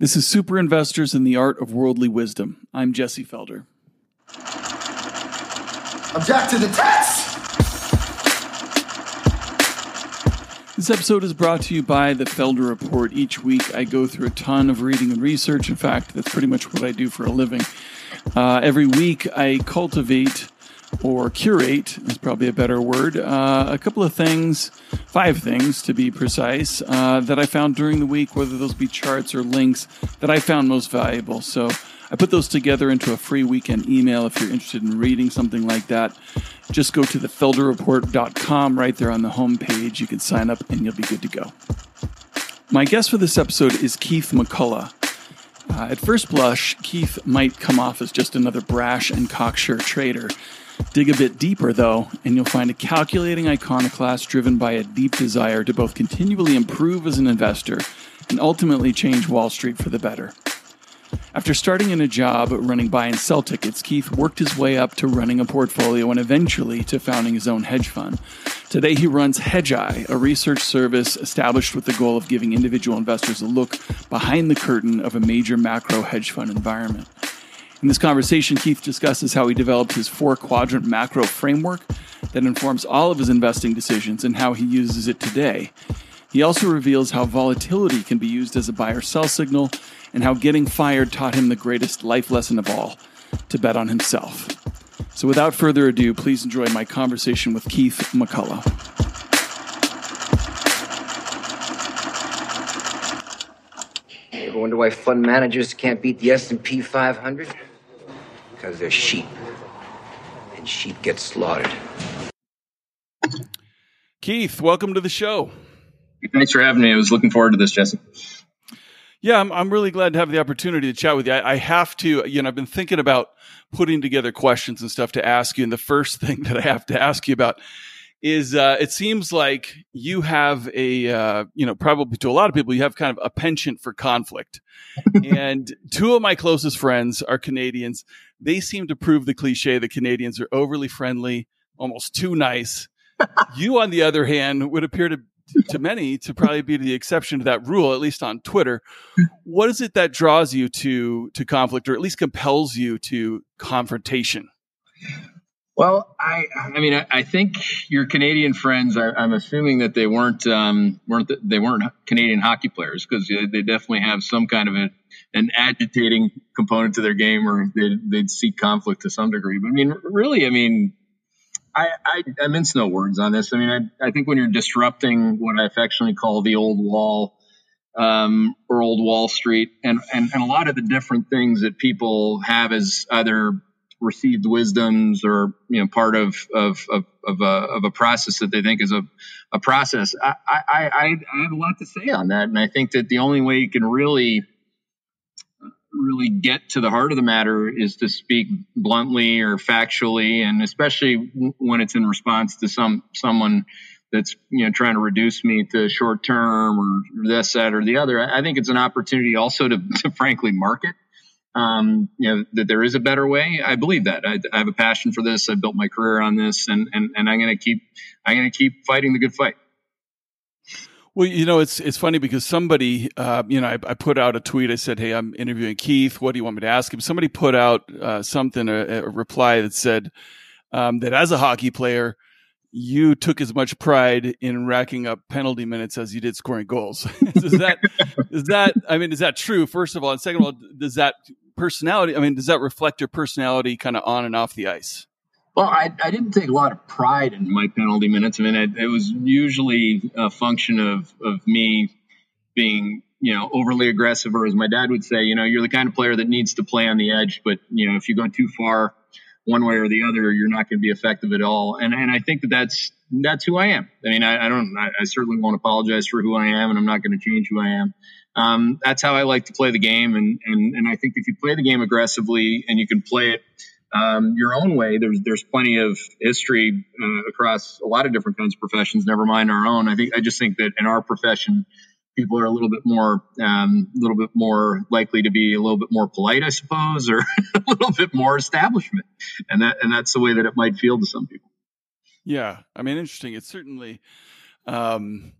This is Super Investors in the Art of Worldly Wisdom. I'm Jesse Felder. Object to the test! This episode is brought to you by the Felder Report. Each week, I go through a ton of reading and research. In fact, that's pretty much what I do for a living. Uh, every week, I cultivate or curate is probably a better word. Uh, a couple of things, five things to be precise, uh, that I found during the week, whether those be charts or links that I found most valuable. So I put those together into a free weekend email. If you're interested in reading something like that, just go to thefelderreport.com right there on the home page. You can sign up and you'll be good to go. My guest for this episode is Keith McCullough. Uh, at first blush, Keith might come off as just another brash and cocksure trader. Dig a bit deeper, though, and you'll find a calculating iconoclast driven by a deep desire to both continually improve as an investor and ultimately change Wall Street for the better. After starting in a job running buy and sell tickets, Keith worked his way up to running a portfolio and eventually to founding his own hedge fund. Today, he runs Hedgeye, a research service established with the goal of giving individual investors a look behind the curtain of a major macro hedge fund environment. In this conversation, Keith discusses how he developed his four quadrant macro framework that informs all of his investing decisions and how he uses it today. He also reveals how volatility can be used as a buy or sell signal and how getting fired taught him the greatest life lesson of all to bet on himself. So, without further ado, please enjoy my conversation with Keith McCullough. Ever wonder why fund managers can't beat the S&P 500? Because they're sheep. And sheep get slaughtered. Keith, welcome to the show. Thanks for having me. I was looking forward to this, Jesse. Yeah, I'm, I'm really glad to have the opportunity to chat with you. I, I have to, you know, I've been thinking about putting together questions and stuff to ask you. And the first thing that I have to ask you about is uh, it seems like you have a, uh, you know, probably to a lot of people, you have kind of a penchant for conflict. and two of my closest friends are Canadians. They seem to prove the cliche that Canadians are overly friendly, almost too nice. you, on the other hand, would appear to to many to probably be the exception to that rule, at least on Twitter. What is it that draws you to to conflict, or at least compels you to confrontation? Well, I I mean I, I think your Canadian friends are. I'm assuming that they weren't um, weren't they weren't Canadian hockey players because they definitely have some kind of a, an agitating component to their game, or they'd, they'd seek conflict to some degree. But I mean, really, I mean, I, I, I mince no words on this. I mean, I, I think when you're disrupting what I affectionately call the old wall um, or old Wall Street, and, and, and a lot of the different things that people have as either received wisdoms or you know part of of of, of, a, of a process that they think is a, a process. I, I, I, I have a lot to say on that, and I think that the only way you can really really get to the heart of the matter is to speak bluntly or factually, and especially when it's in response to some someone that's you know trying to reduce me to short term or this, that, or the other. I think it's an opportunity also to, to frankly market. Um, you know that there is a better way. I believe that. I, I have a passion for this. I built my career on this, and and, and I'm going to keep I'm going to keep fighting the good fight. Well, you know, it's it's funny because somebody, uh, you know, I, I, put out a tweet. I said, "Hey, I'm interviewing Keith. What do you want me to ask him?" Somebody put out uh, something, a, a, reply that said um, that as a hockey player, you took as much pride in racking up penalty minutes as you did scoring goals. is that is that? I mean, is that true? First of all, and second of all, does that personality? I mean, does that reflect your personality, kind of on and off the ice? Well, I, I didn't take a lot of pride in my penalty minutes. I mean, it, it was usually a function of, of me being, you know, overly aggressive, or as my dad would say, you know, you're the kind of player that needs to play on the edge, but you know, if you go too far one way or the other, you're not going to be effective at all. And and I think that that's that's who I am. I mean, I, I don't, I, I, certainly won't apologize for who I am, and I'm not going to change who I am. Um, that's how I like to play the game, and and and I think if you play the game aggressively and you can play it um, your own way. There's there's plenty of history uh, across a lot of different kinds of professions. Never mind our own. I think I just think that in our profession, people are a little bit more um, a little bit more likely to be a little bit more polite, I suppose, or a little bit more establishment, and that and that's the way that it might feel to some people. Yeah, I mean, interesting. It's certainly. Um,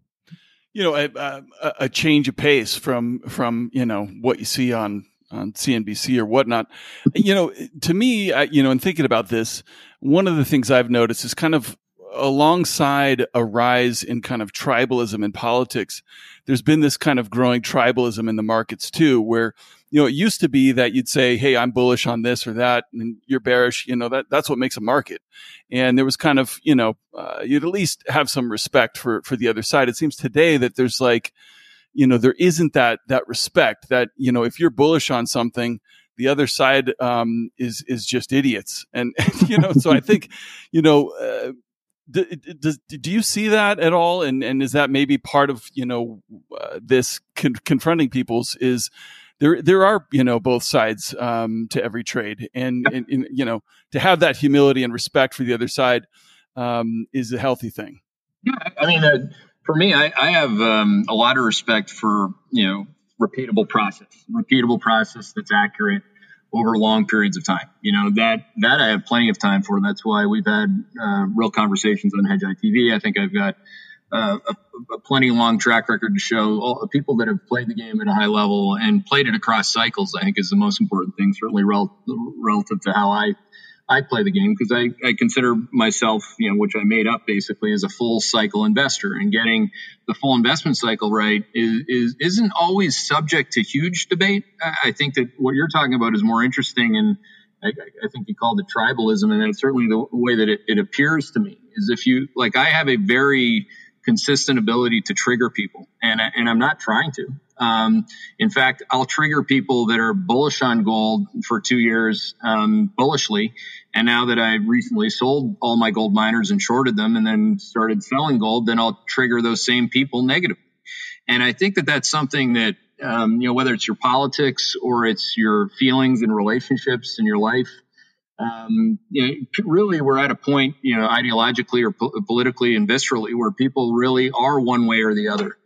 you know, a, a, a change of pace from from you know what you see on on CNBC or whatnot. You know, to me, I, you know, in thinking about this, one of the things I've noticed is kind of alongside a rise in kind of tribalism in politics, there's been this kind of growing tribalism in the markets too, where you know it used to be that you'd say, "Hey, I'm bullish on this or that," and you're bearish. You know that that's what makes a market. And there was kind of you know uh, you'd at least have some respect for for the other side. It seems today that there's like you know there isn't that that respect that you know if you're bullish on something the other side um, is is just idiots and, and, you know so i think you know uh, do, do you see that at all? And and is that maybe part of you know uh, this con- confronting people's is there there are you know both sides um, to every trade. And, and, and, you know to have that humility and respect for the other side um, is a healthy thing. Yeah i mean uh, for me, I, I have um, a lot of respect for you know repeatable process, repeatable process that's accurate over long periods of time. You know that that I have plenty of time for. That's why we've had uh, real conversations on Hedgeye TV. I think I've got uh, a, a, plenty long track record to show all the people that have played the game at a high level and played it across cycles. I think is the most important thing, certainly rel- relative to how I I play the game because I, I consider myself, you know, which I made up basically as a full cycle investor and getting the full investment cycle right is, is isn't always subject to huge debate. I think that what you're talking about is more interesting and I, I think you called it tribalism and that's certainly the way that it, it appears to me is if you like I have a very consistent ability to trigger people, and and I'm not trying to. Um, in fact, I'll trigger people that are bullish on gold for two years um, bullishly, and now that I recently sold all my gold miners and shorted them, and then started selling gold, then I'll trigger those same people negatively. And I think that that's something that um, you know, whether it's your politics or it's your feelings and relationships in your life um, you know, really we're at a point, you know, ideologically or po- politically and viscerally where people really are one way or the other.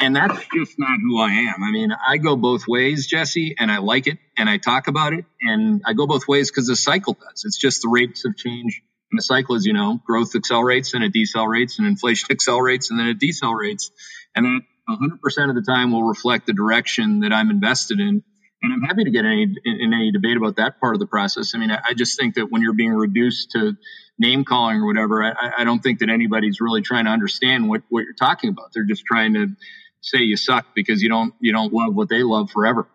And that's just not who I am. I mean, I go both ways, Jesse, and I like it and I talk about it and I go both ways because the cycle does. It's just the rates of change in the cycle, as you know, growth accelerates and it decelerates and inflation accelerates and then it decelerates. And that 100% of the time will reflect the direction that I'm invested in and I'm happy to get any in any debate about that part of the process. I mean, I, just think that when you're being reduced to name calling or whatever, I, I, don't think that anybody's really trying to understand what, what you're talking about. They're just trying to say you suck because you don't you don't love what they love forever.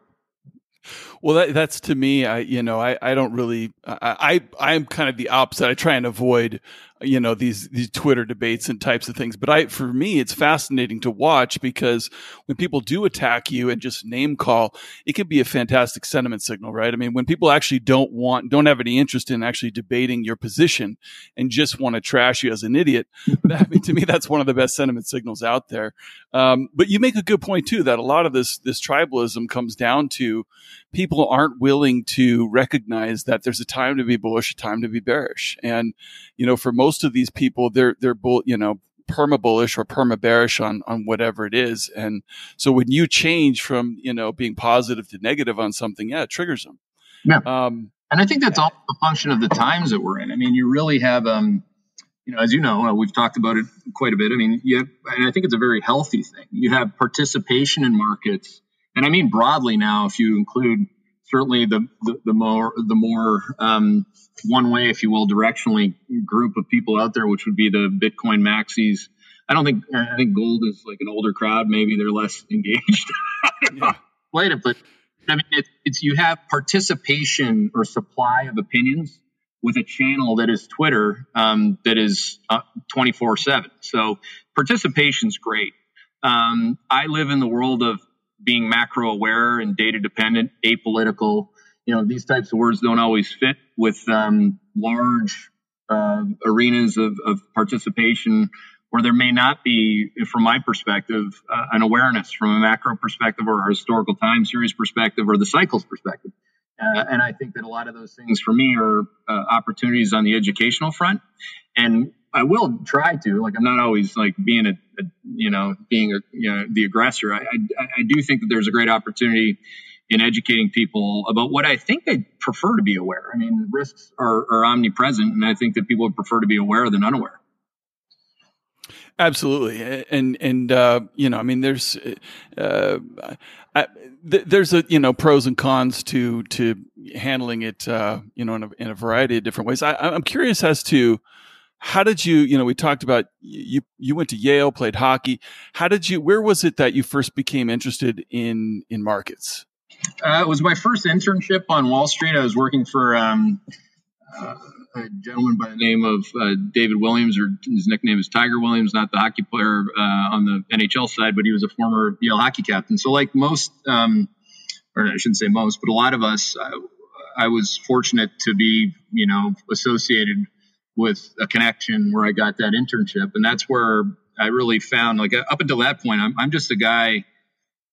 Well, that, that's to me. I you know I, I don't really I, I I'm kind of the opposite. I try and avoid you know these these Twitter debates and types of things. But I for me, it's fascinating to watch because when people do attack you and just name call, it can be a fantastic sentiment signal, right? I mean, when people actually don't want don't have any interest in actually debating your position and just want to trash you as an idiot, that, I mean, to me, that's one of the best sentiment signals out there. Um, but you make a good point too that a lot of this this tribalism comes down to people aren't willing to recognize that there's a time to be bullish, a time to be bearish, and you know, for most of these people, they're they're bull, you know, perma bullish or perma bearish on on whatever it is. And so when you change from you know being positive to negative on something, yeah, it triggers them. Yeah. Um, and I think that's all a function of the times that we're in. I mean, you really have, um, you know, as you know, uh, we've talked about it quite a bit. I mean, you have, and I think it's a very healthy thing. You have participation in markets, and I mean broadly now, if you include certainly the, the, the more the more um, one way, if you will, directionally group of people out there, which would be the Bitcoin maxis. I don't think I think gold is like an older crowd. Maybe they're less engaged. yeah. But I mean, it, it's you have participation or supply of opinions with a channel that is Twitter um, that is twenty four seven. So participation's great. Um, I live in the world of being macro aware and data dependent, apolitical. You know, these types of words don't always fit with um, large uh, arenas of, of, participation where there may not be, from my perspective, uh, an awareness from a macro perspective or a historical time series perspective or the cycles perspective. Uh, and I think that a lot of those things for me are uh, opportunities on the educational front. And I will try to. Like I'm not always like being a, a you know being a you know the aggressor. I, I, I do think that there's a great opportunity in educating people about what I think they prefer to be aware. I mean, risks are, are omnipresent, and I think that people would prefer to be aware than unaware. Absolutely, and and uh, you know, I mean, there's uh, I, th- there's a you know pros and cons to to handling it, uh, you know, in a, in a variety of different ways. I, I'm curious as to how did you you know we talked about you you went to Yale, played hockey. How did you? Where was it that you first became interested in in markets? Uh, it was my first internship on Wall Street. I was working for. Um, uh, a gentleman by the name of uh, David Williams, or his nickname is Tiger Williams, not the hockey player uh, on the NHL side, but he was a former Yale hockey captain. So, like most, um, or I shouldn't say most, but a lot of us, I was fortunate to be, you know, associated with a connection where I got that internship, and that's where I really found, like, up until that point, I'm, I'm just a guy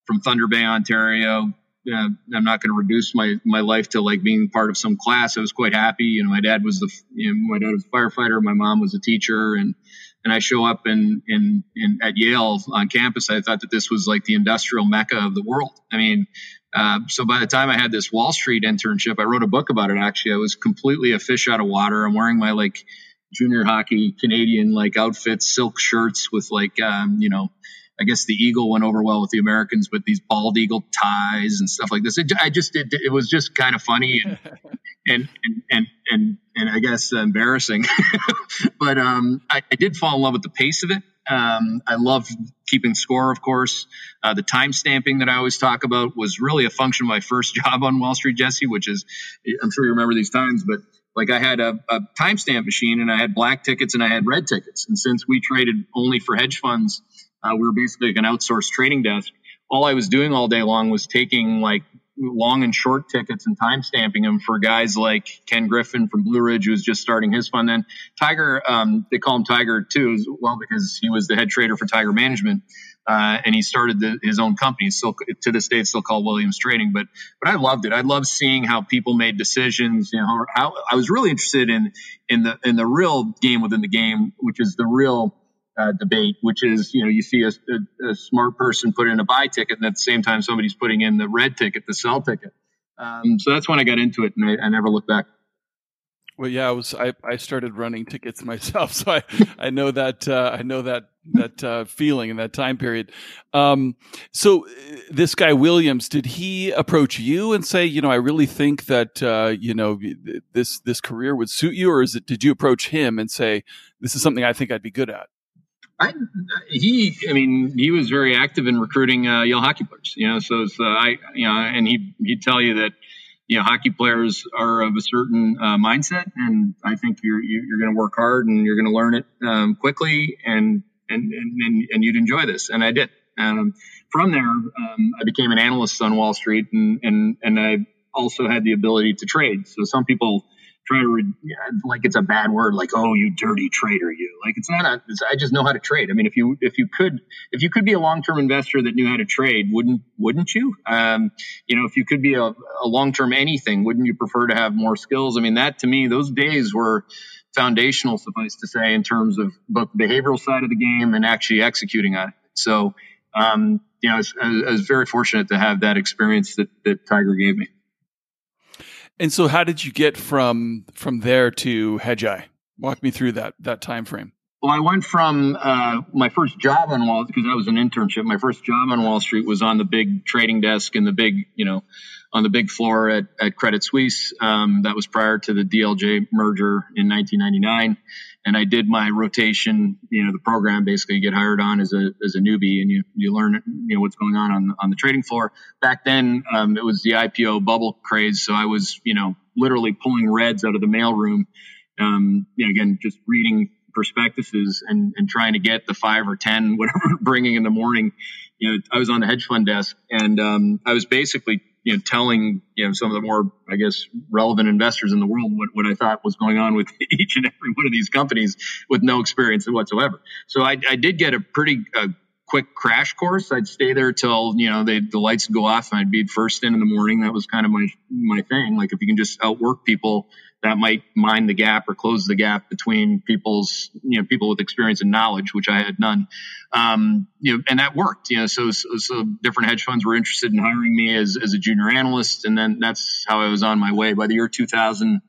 from Thunder Bay, Ontario, uh, I'm not going to reduce my my life to like being part of some class. I was quite happy. You know, my dad was the you know, my dad was a firefighter, my mom was a teacher, and and I show up in in, in at Yale on campus. I thought that this was like the industrial mecca of the world. I mean. Uh, so by the time I had this Wall Street internship, I wrote a book about it. Actually, I was completely a fish out of water. I'm wearing my like junior hockey Canadian like outfits, silk shirts with like um, you know I guess the eagle went over well with the Americans with these bald eagle ties and stuff like this. It, I just it, it was just kind of funny and and, and and and and I guess embarrassing, but um, I, I, did fall in love with the pace of it. Um, I love keeping score, of course. Uh, the time stamping that I always talk about was really a function of my first job on Wall Street, Jesse, which is I'm sure you remember these times, but like I had a, a timestamp machine and I had black tickets and I had red tickets. And since we traded only for hedge funds uh, we were basically like an outsourced trading desk. All I was doing all day long was taking like long and short tickets and time stamping them for guys like Ken Griffin from Blue Ridge, who was just starting his fund. Then Tiger, um, they call him Tiger too, as well because he was the head trader for Tiger Management, uh, and he started the, his own company. Still to this day, it's still called Williams Trading. But but I loved it. I loved seeing how people made decisions. You know, how I was really interested in in the in the real game within the game, which is the real uh, debate, which is, you know, you see a, a, a, smart person put in a buy ticket, and at the same time, somebody's putting in the red ticket, the sell ticket. Um, so that's when I got into it, and I, I never looked back. Well, yeah, I was. I, I started running tickets myself, so I, I know that uh, I know that that uh, feeling in that time period. Um, so uh, this guy Williams, did he approach you and say, you know, I really think that uh, you know this this career would suit you, or is it? Did you approach him and say, this is something I think I'd be good at? I, he, I mean, he was very active in recruiting uh, Yale hockey players. You know, so uh, I, you know, and he he'd tell you that you know hockey players are of a certain uh, mindset, and I think you're you're going to work hard and you're going to learn it um, quickly, and, and and and you'd enjoy this, and I did. Um, from there, um, I became an analyst on Wall Street, and and and I also had the ability to trade. So some people try to re- like it's a bad word like oh you dirty trader you. Like it's not a it's, i just know how to trade. I mean if you if you could if you could be a long-term investor that knew how to trade wouldn't wouldn't you? Um, you know if you could be a, a long-term anything wouldn't you prefer to have more skills? I mean that to me those days were foundational suffice to say in terms of both the behavioral side of the game and actually executing on it. So um, you know I was, I was very fortunate to have that experience that, that tiger gave me and so, how did you get from from there to Hedgeye? Walk me through that that time frame. Well, I went from uh, my first job on Wall because I was an internship. My first job on Wall Street was on the big trading desk in the big, you know, on the big floor at, at Credit Suisse. Um, that was prior to the DLJ merger in 1999 and I did my rotation, you know, the program basically you get hired on as a, as a newbie and you, you learn, you know, what's going on on, on the trading floor. Back then, um, it was the IPO bubble craze. So I was, you know, literally pulling reds out of the mailroom. Um, you know, again, just reading prospectuses and, and trying to get the five or 10, whatever, bringing in the morning. You know, I was on the hedge fund desk and, um, I was basically you know, telling you know some of the more, I guess, relevant investors in the world what, what I thought was going on with each and every one of these companies with no experience whatsoever. So I, I did get a pretty uh, quick crash course. I'd stay there till you know they, the lights would go off, and I'd be first in in the morning. That was kind of my my thing. Like if you can just outwork people that might mind the gap or close the gap between people's, you know, people with experience and knowledge, which I had none. Um, you know, and that worked, you know, so, so, so, different hedge funds were interested in hiring me as, as a junior analyst. And then that's how I was on my way by the year 2000.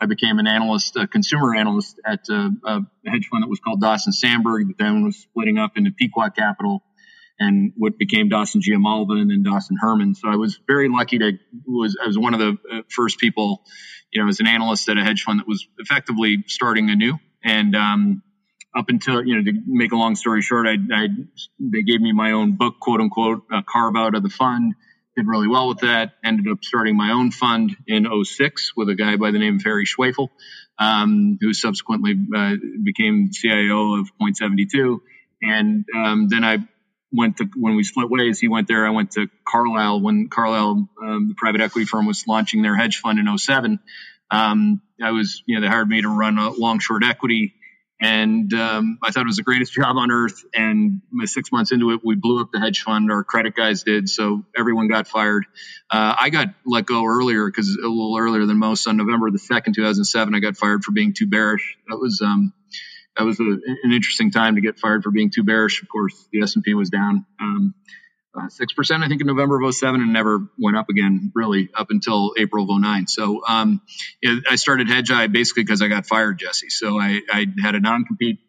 I became an analyst, a consumer analyst at a, a hedge fund that was called Dawson Samberg, that then was splitting up into Pequot Capital and what became Dawson Giammalva and then Dawson Herman. So I was very lucky to was I was one of the uh, first people, you know, as an analyst at a hedge fund that was effectively starting anew. And um, up until you know, to make a long story short, I, I they gave me my own book, quote unquote, carve out of the fund. Did really well with that. Ended up starting my own fund in 06 with a guy by the name of Harry Schwefel, um, who subsequently uh, became CIO of Point 72. And um, then I went to when we split ways. He went there. I went to Carlyle when Carlyle, um, the private equity firm, was launching their hedge fund in 07. Um, I was, you know, they hired me to run a long short equity, and um, I thought it was the greatest job on earth. And six months into it, we blew up the hedge fund. Our credit guys did, so everyone got fired. Uh, I got let go earlier because a little earlier than most. On November the second, 2007, I got fired for being too bearish. That was um, that was a, an interesting time to get fired for being too bearish. Of course, the S&P was down um, uh, six uh, percent, I think, in November of 07, and never went up again really up until April of 09. So um, it, I started hedge Hedgeye basically because I got fired, Jesse. So I, I had a non-compete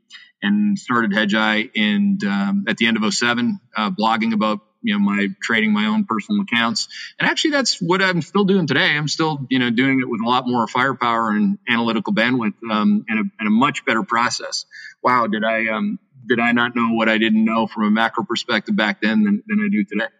and started Hedgeye in um, at the end of 07, uh, blogging about you know my trading my own personal accounts. And actually that's what i'm still doing today. I'm still you know doing it with a lot more firepower and analytical bandwidth um, and, a, and, a, much better process. Wow did i um, did i not know what i didn't know from a macro perspective back then than, than i do today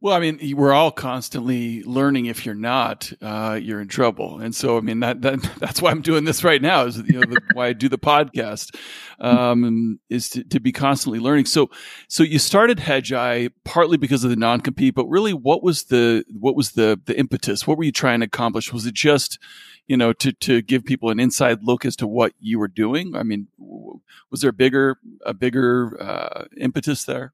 well, I mean, we're all constantly learning. If you're not, uh, you're in trouble. And so, I mean, that, that that's why I'm doing this right now. Is you know the, why I do the podcast, um, is to, to be constantly learning. So, so you started Hedgeye partly because of the non compete, but really, what was the what was the the impetus? What were you trying to accomplish? Was it just you know to to give people an inside look as to what you were doing? I mean, was there a bigger a bigger uh, impetus there?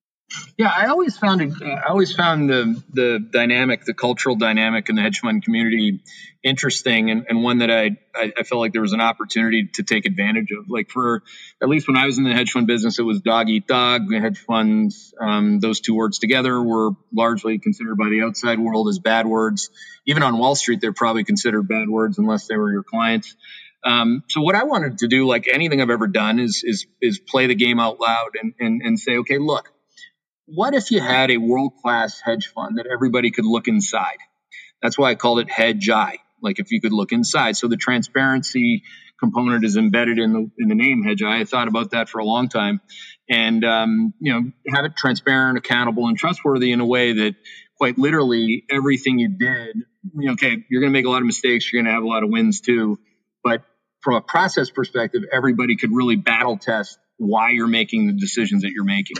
Yeah, I always found it. I always found the the dynamic, the cultural dynamic in the hedge fund community interesting, and, and one that I, I, I felt like there was an opportunity to take advantage of. Like for at least when I was in the hedge fund business, it was dog eat dog. The hedge funds, um, those two words together, were largely considered by the outside world as bad words. Even on Wall Street, they're probably considered bad words unless they were your clients. Um, so what I wanted to do, like anything I've ever done, is is is play the game out loud and and, and say, okay, look what if you had a world class hedge fund that everybody could look inside? That's why I called it Hedgeye. Like if you could look inside. So the transparency component is embedded in the in the name Hedgeye. I thought about that for a long time, and um, you know, have it transparent, accountable, and trustworthy in a way that quite literally everything you did. You know, okay, you're going to make a lot of mistakes. You're going to have a lot of wins too, but from a process perspective, everybody could really battle test why you're making the decisions that you're making.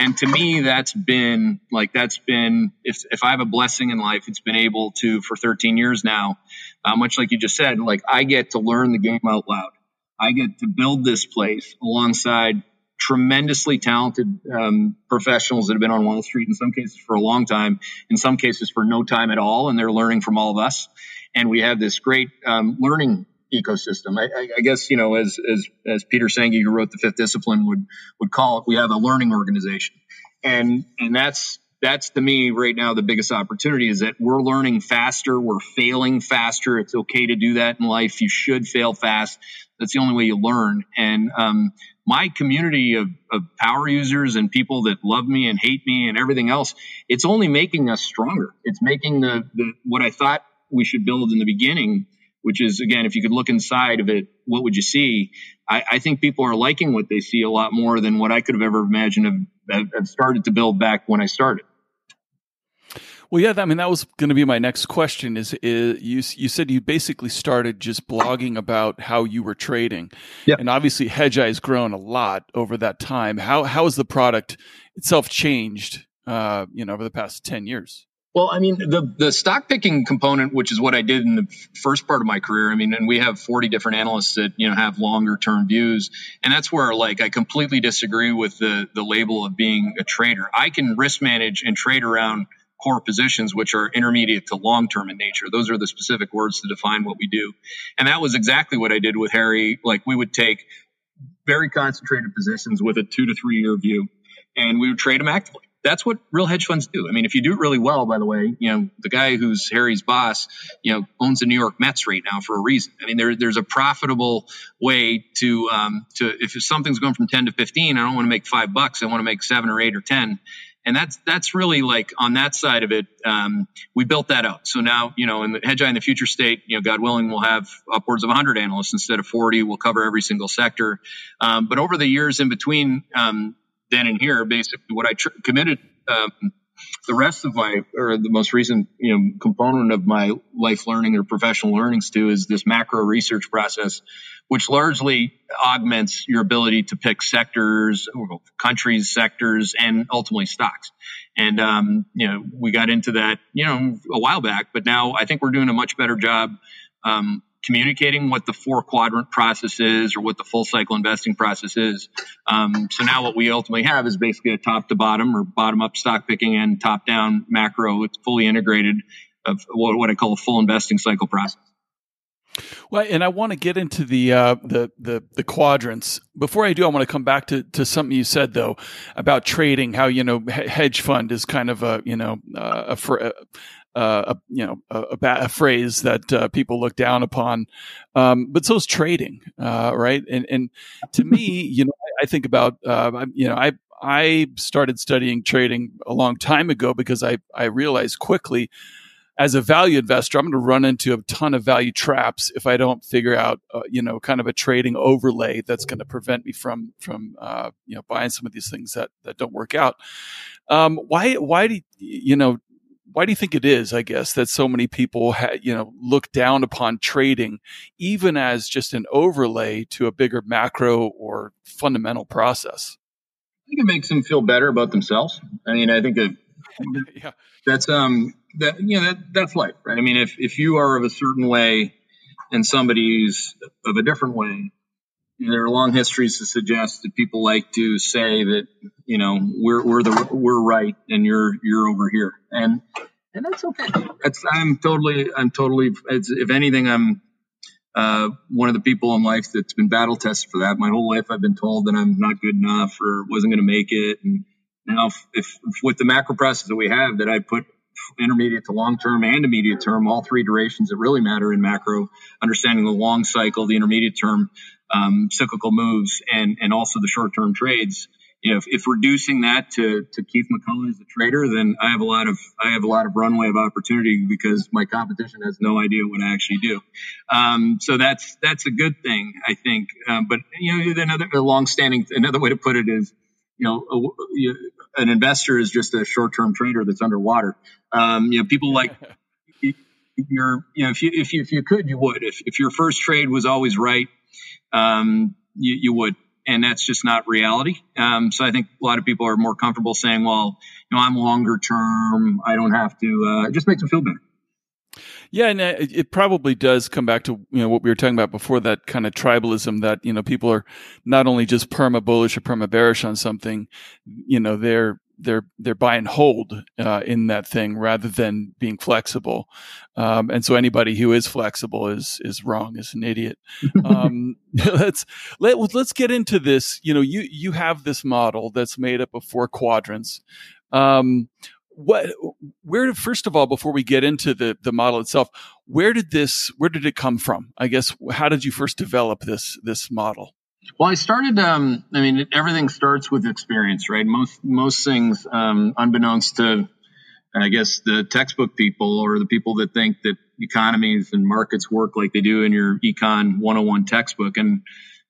And to me, that's been like, that's been, if, if I have a blessing in life, it's been able to, for 13 years now, uh, much like you just said, like I get to learn the game out loud. I get to build this place alongside tremendously talented um, professionals that have been on Wall Street in some cases for a long time, in some cases for no time at all, and they're learning from all of us. And we have this great um, learning ecosystem. I, I, guess you know, as as as Peter Senge, who wrote the Fifth Discipline, would would call it, we have a learning organization, and and that's that's to me right now the biggest opportunity is that we're learning faster, we're failing faster. It's okay to do that in life. You should fail fast. That's the only way you learn. And um, my community of, of power users and people that love me and hate me and everything else, it's only making us stronger. It's making the, the what I thought we should build in the beginning which is again, if you could look inside of it, what would you see? I, I, think people are liking what they see a lot more than what I could have ever imagined have, have started to build back when I started. Well, yeah, I mean that was going to be my next question. Is, is you you said you basically started just blogging about how you were trading, yeah. and obviously Hedgeye has grown a lot over that time. How how has the product itself changed? Uh, you know, over the past ten years. Well, I mean, the the stock picking component, which is what I did in the first part of my career. I mean, and we have 40 different analysts that you know have longer term views, and that's where like I completely disagree with the the label of being a trader. I can risk manage and trade around core positions, which are intermediate to long term in nature. Those are the specific words to define what we do, and that was exactly what I did with Harry. Like we would take very concentrated positions with a two to three year view, and we would trade them actively that's what real hedge funds do. I mean, if you do it really well, by the way, you know, the guy who's Harry's boss, you know, owns the New York Mets right now for a reason. I mean, there, there's a profitable way to, um, to, if something's going from 10 to 15, I don't want to make five bucks. I want to make seven or eight or 10 and that's that's really like on that side of it um, we built that out so now you know in the hedgeye in the future state you know god willing we'll have upwards of 100 analysts instead of 40 we'll cover every single sector um, but over the years in between um, then and here basically what i tr- committed um, the rest of my or the most recent you know component of my life learning or professional learnings to is this macro research process which largely augments your ability to pick sectors countries sectors and ultimately stocks. And um, you know we got into that you know a while back but now i think we're doing a much better job um, communicating what the four quadrant process is or what the full cycle investing process is. Um, so now what we ultimately have is basically a top to bottom or bottom up stock picking and top down macro. It's fully integrated of what, what I call a full investing cycle process. Well, and I want to get into the uh, the the the quadrants. Before I do, I want to come back to to something you said though about trading. How you know hedge fund is kind of a you know uh, a, uh, a you know a, a, a phrase that uh, people look down upon, um, but so is trading, uh, right? And and to me, you know, I, I think about uh, you know I I started studying trading a long time ago because I I realized quickly. As a value investor, I'm going to run into a ton of value traps if I don't figure out, uh, you know, kind of a trading overlay that's going to prevent me from from uh, you know buying some of these things that that don't work out. Um, why why do you know why do you think it is, I guess, that so many people, ha- you know, look down upon trading even as just an overlay to a bigger macro or fundamental process? I think it makes them feel better about themselves. I mean, I think that yeah. that's um that you know that that's life, right? I mean, if if you are of a certain way and somebody's of a different way, there are long histories to suggest that people like to say that you know we're we're the we're right and you're you're over here. And and that's okay. That's i'm totally i'm totally if anything i'm uh, one of the people in life that's been battle tested for that. My whole life i've been told that i'm not good enough or wasn't going to make it. And now if, if, if with the macro process that we have that i put intermediate to long term and immediate term, all three durations that really matter in macro, understanding the long cycle, the intermediate term, um, cyclical moves, and and also the short term trades. You know, if, if, reducing that to, to Keith McCullough as a trader, then I have a lot of I have a lot of runway of opportunity because my competition has no idea what I actually do. Um, so that's that's a good thing, I think. Um, but you know, another a long-standing another way to put it is, you know, a, an investor is just a short-term trader that's underwater. Um, you know, people like you're, you know, if you if you if you could, you would. If if your first trade was always right, um, you, you, would. And that's just not reality. Um, so I think a lot of people are more comfortable saying, well, you know, I'm longer term. I don't have to, uh, it just makes them feel better. Yeah, and uh, it probably does come back to you know what we were talking about before that kind of tribalism that you know people are not only just perma bullish or perma bearish on something, you know they're they're they're buy and hold uh, in that thing rather than being flexible. Um, and so anybody who is flexible is is wrong, is an idiot. Um, let's let let's get into this. You know, you you have this model that's made up of four quadrants. Um, what where first of all before we get into the the model itself where did this where did it come from i guess how did you first develop this this model well, I started. Um, I mean, everything starts with experience, right? Most most things, um, unbeknownst to, I guess, the textbook people or the people that think that economies and markets work like they do in your econ 101 textbook. And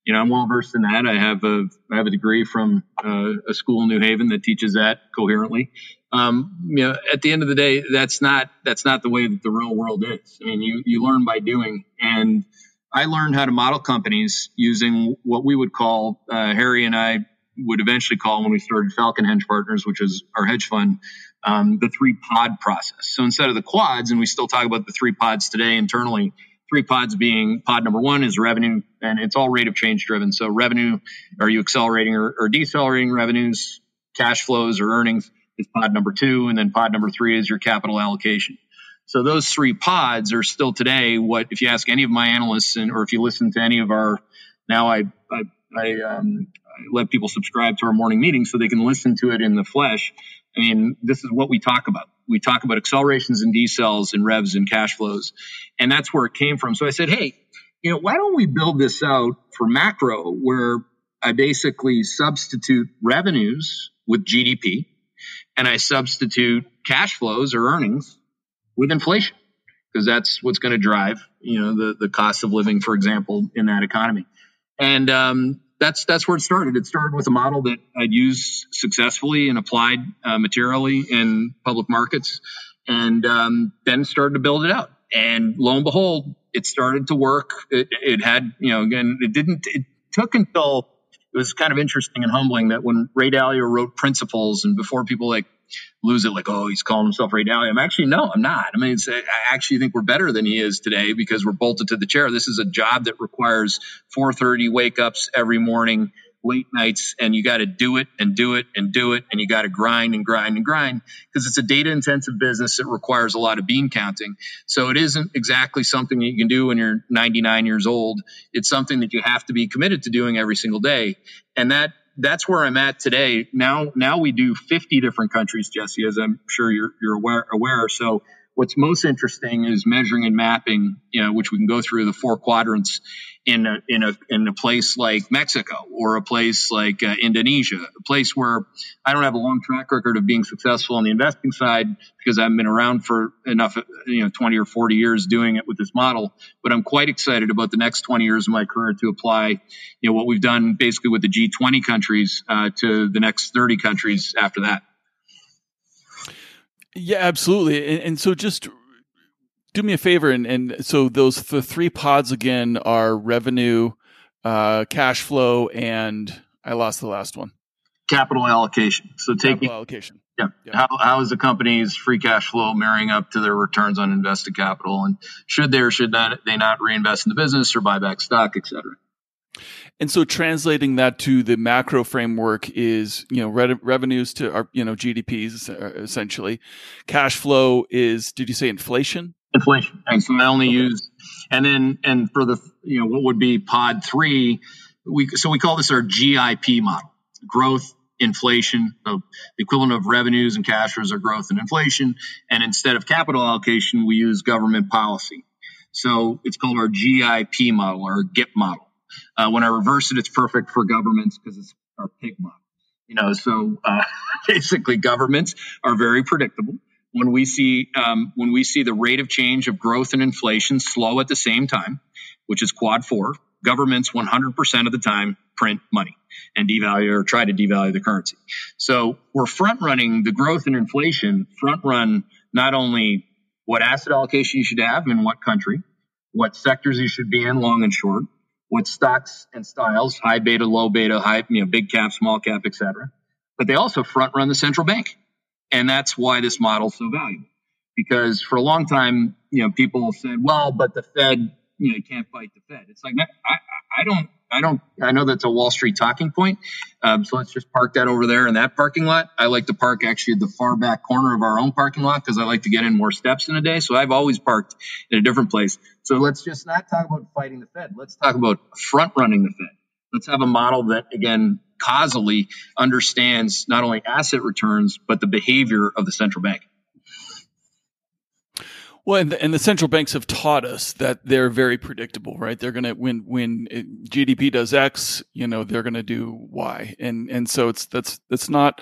you know, I'm well versed in that. I have a I have a degree from uh, a school in New Haven that teaches that coherently. Um, you know, at the end of the day, that's not that's not the way that the real world is. I mean, you you learn by doing and I learned how to model companies using what we would call, uh, Harry and I would eventually call when we started Falconhenge Partners, which is our hedge fund, um, the three pod process. So instead of the quads, and we still talk about the three pods today internally, three pods being pod number one is revenue, and it's all rate of change driven. So revenue, are you accelerating or, or decelerating revenues, cash flows or earnings is pod number two, and then pod number three is your capital allocation. So those three pods are still today what, if you ask any of my analysts and, or if you listen to any of our, now I, I, I, um, I let people subscribe to our morning meetings so they can listen to it in the flesh. I mean, this is what we talk about. We talk about accelerations and decels and revs and cash flows. And that's where it came from. So I said, hey, you know, why don't we build this out for macro where I basically substitute revenues with GDP and I substitute cash flows or earnings with inflation because that's what's going to drive, you know, the, the cost of living, for example, in that economy. And um, that's that's where it started. It started with a model that I'd used successfully and applied uh, materially in public markets, and um, then started to build it out. And lo and behold, it started to work. It, it had, you know, again, it didn't. It took until it was kind of interesting and humbling that when Ray Dalio wrote Principles, and before people like lose it, like, oh, he's calling himself Ray Dalio. I'm actually no, I'm not. I mean, I actually think we're better than he is today because we're bolted to the chair. This is a job that requires 4:30 wake ups every morning late nights and you got to do it and do it and do it and you got to grind and grind and grind because it's a data intensive business that requires a lot of bean counting. So it isn't exactly something that you can do when you're 99 years old. It's something that you have to be committed to doing every single day. And that that's where I'm at today. Now now we do 50 different countries, Jesse, as I'm sure you're you're aware aware. So What's most interesting is measuring and mapping, you know, which we can go through the four quadrants in a, in a, in a place like Mexico or a place like uh, Indonesia, a place where I don't have a long track record of being successful on the investing side because I haven't been around for enough, you know, 20 or 40 years doing it with this model. But I'm quite excited about the next 20 years of my career to apply, you know, what we've done basically with the G20 countries uh, to the next 30 countries after that. Yeah, absolutely. And, and, so just do me a favor. And, and so those the three pods again are revenue, uh, cash flow, and I lost the last one. Capital allocation. So taking capital allocation. Yeah. yeah. How, how is the company's free cash flow marrying up to their returns on invested capital? And should they or should not, they not reinvest in the business or buy back stock, et cetera? And so translating that to the macro framework is, you know, re- revenues to our, you know, GDPs uh, essentially. Cash flow is, did you say inflation? Inflation. And so I only okay. use, and then, and for the, you know, what would be pod three, we, so we call this our GIP model, growth, inflation, so the equivalent of revenues and cash flows are growth and inflation. And instead of capital allocation, we use government policy. So it's called our GIP model or GIP model. Uh, when I reverse it, it's perfect for governments because it's our pig model. You know, so uh, basically, governments are very predictable. When we see um, when we see the rate of change of growth and inflation slow at the same time, which is quad four, governments 100% of the time print money and devalue or try to devalue the currency. So we're front running the growth and inflation, front run not only what asset allocation you should have in what country, what sectors you should be in, long and short, what stocks and styles, high beta, low beta, high, you know, big cap, small cap, et cetera. But they also front run the central bank. And that's why this model is so valuable. Because for a long time, you know, people said, well, but the Fed, you know, you can't fight the Fed. It's like, I, I don't I don't. I know that's a Wall Street talking point. Um, so let's just park that over there in that parking lot. I like to park actually at the far back corner of our own parking lot because I like to get in more steps in a day. So I've always parked in a different place. So let's just not talk about fighting the Fed. Let's talk about front running the Fed. Let's have a model that again causally understands not only asset returns but the behavior of the central bank. Well, and the, and the, central banks have taught us that they're very predictable, right? They're going to when when GDP does X, you know, they're going to do Y, and and so it's that's that's not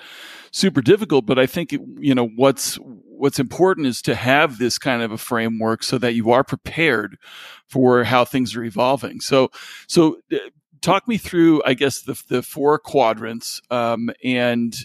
super difficult. But I think it, you know what's what's important is to have this kind of a framework so that you are prepared for how things are evolving. So so. Talk me through, I guess, the the four quadrants, um, and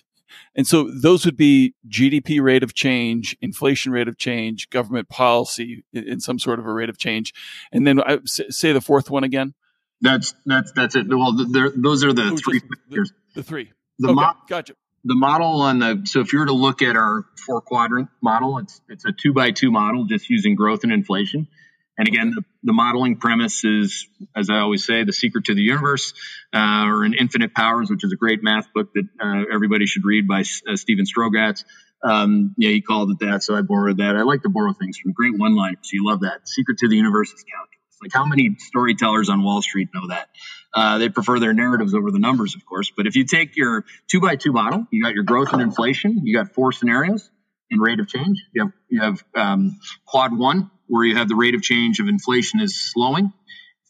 and so those would be GDP rate of change, inflation rate of change, government policy in some sort of a rate of change. And then I, say the fourth one again. That's that's that's it. Well, those are the oh, three the, the, three. The okay, mo- gotcha. The model on the so if you were to look at our four quadrant model, it's it's a two by two model just using growth and inflation. And again, the, the, modeling premise is, as I always say, the secret to the universe, uh, or in Infinite Powers, which is a great math book that uh, everybody should read by uh, Steven Strogatz. Um, yeah, he called it that, so I borrowed that. I like to borrow things from great one-liners. You love that. Secret to the universe is calculus. Like how many storytellers on Wall Street know that? Uh, they prefer their narratives over the numbers, of course. But if you take your two by two model, you got your growth and inflation, you got four scenarios in rate of change. You have you have um, quad one, where you have the rate of change of inflation is slowing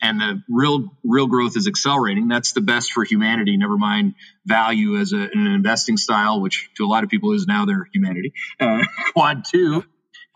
and the real real growth is accelerating. That's the best for humanity. Never mind value as a, an investing style, which to a lot of people is now their humanity. Uh, quad two,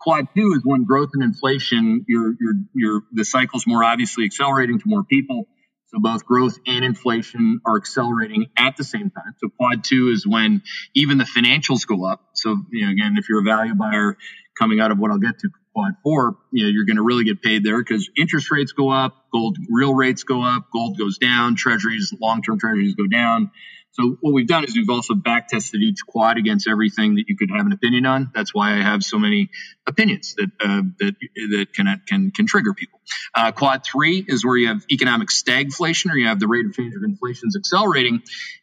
quad two is when growth and inflation, your your your the cycle's more obviously accelerating to more people. So both growth and inflation are accelerating at the same time. So quad two is when even the financials go up. So you know, again, if you're a value buyer coming out of what I'll get to quad four, you know, you're going to really get paid there because interest rates go up, gold real rates go up, gold goes down, treasuries, long-term treasuries go down. So what we've done is we've also back tested each quad against everything that you could have an opinion on. That's why I have so many opinions that uh, that that can can can trigger people. Uh, quad three is where you have economic stagflation, or you have the rate of change of inflation is accelerating,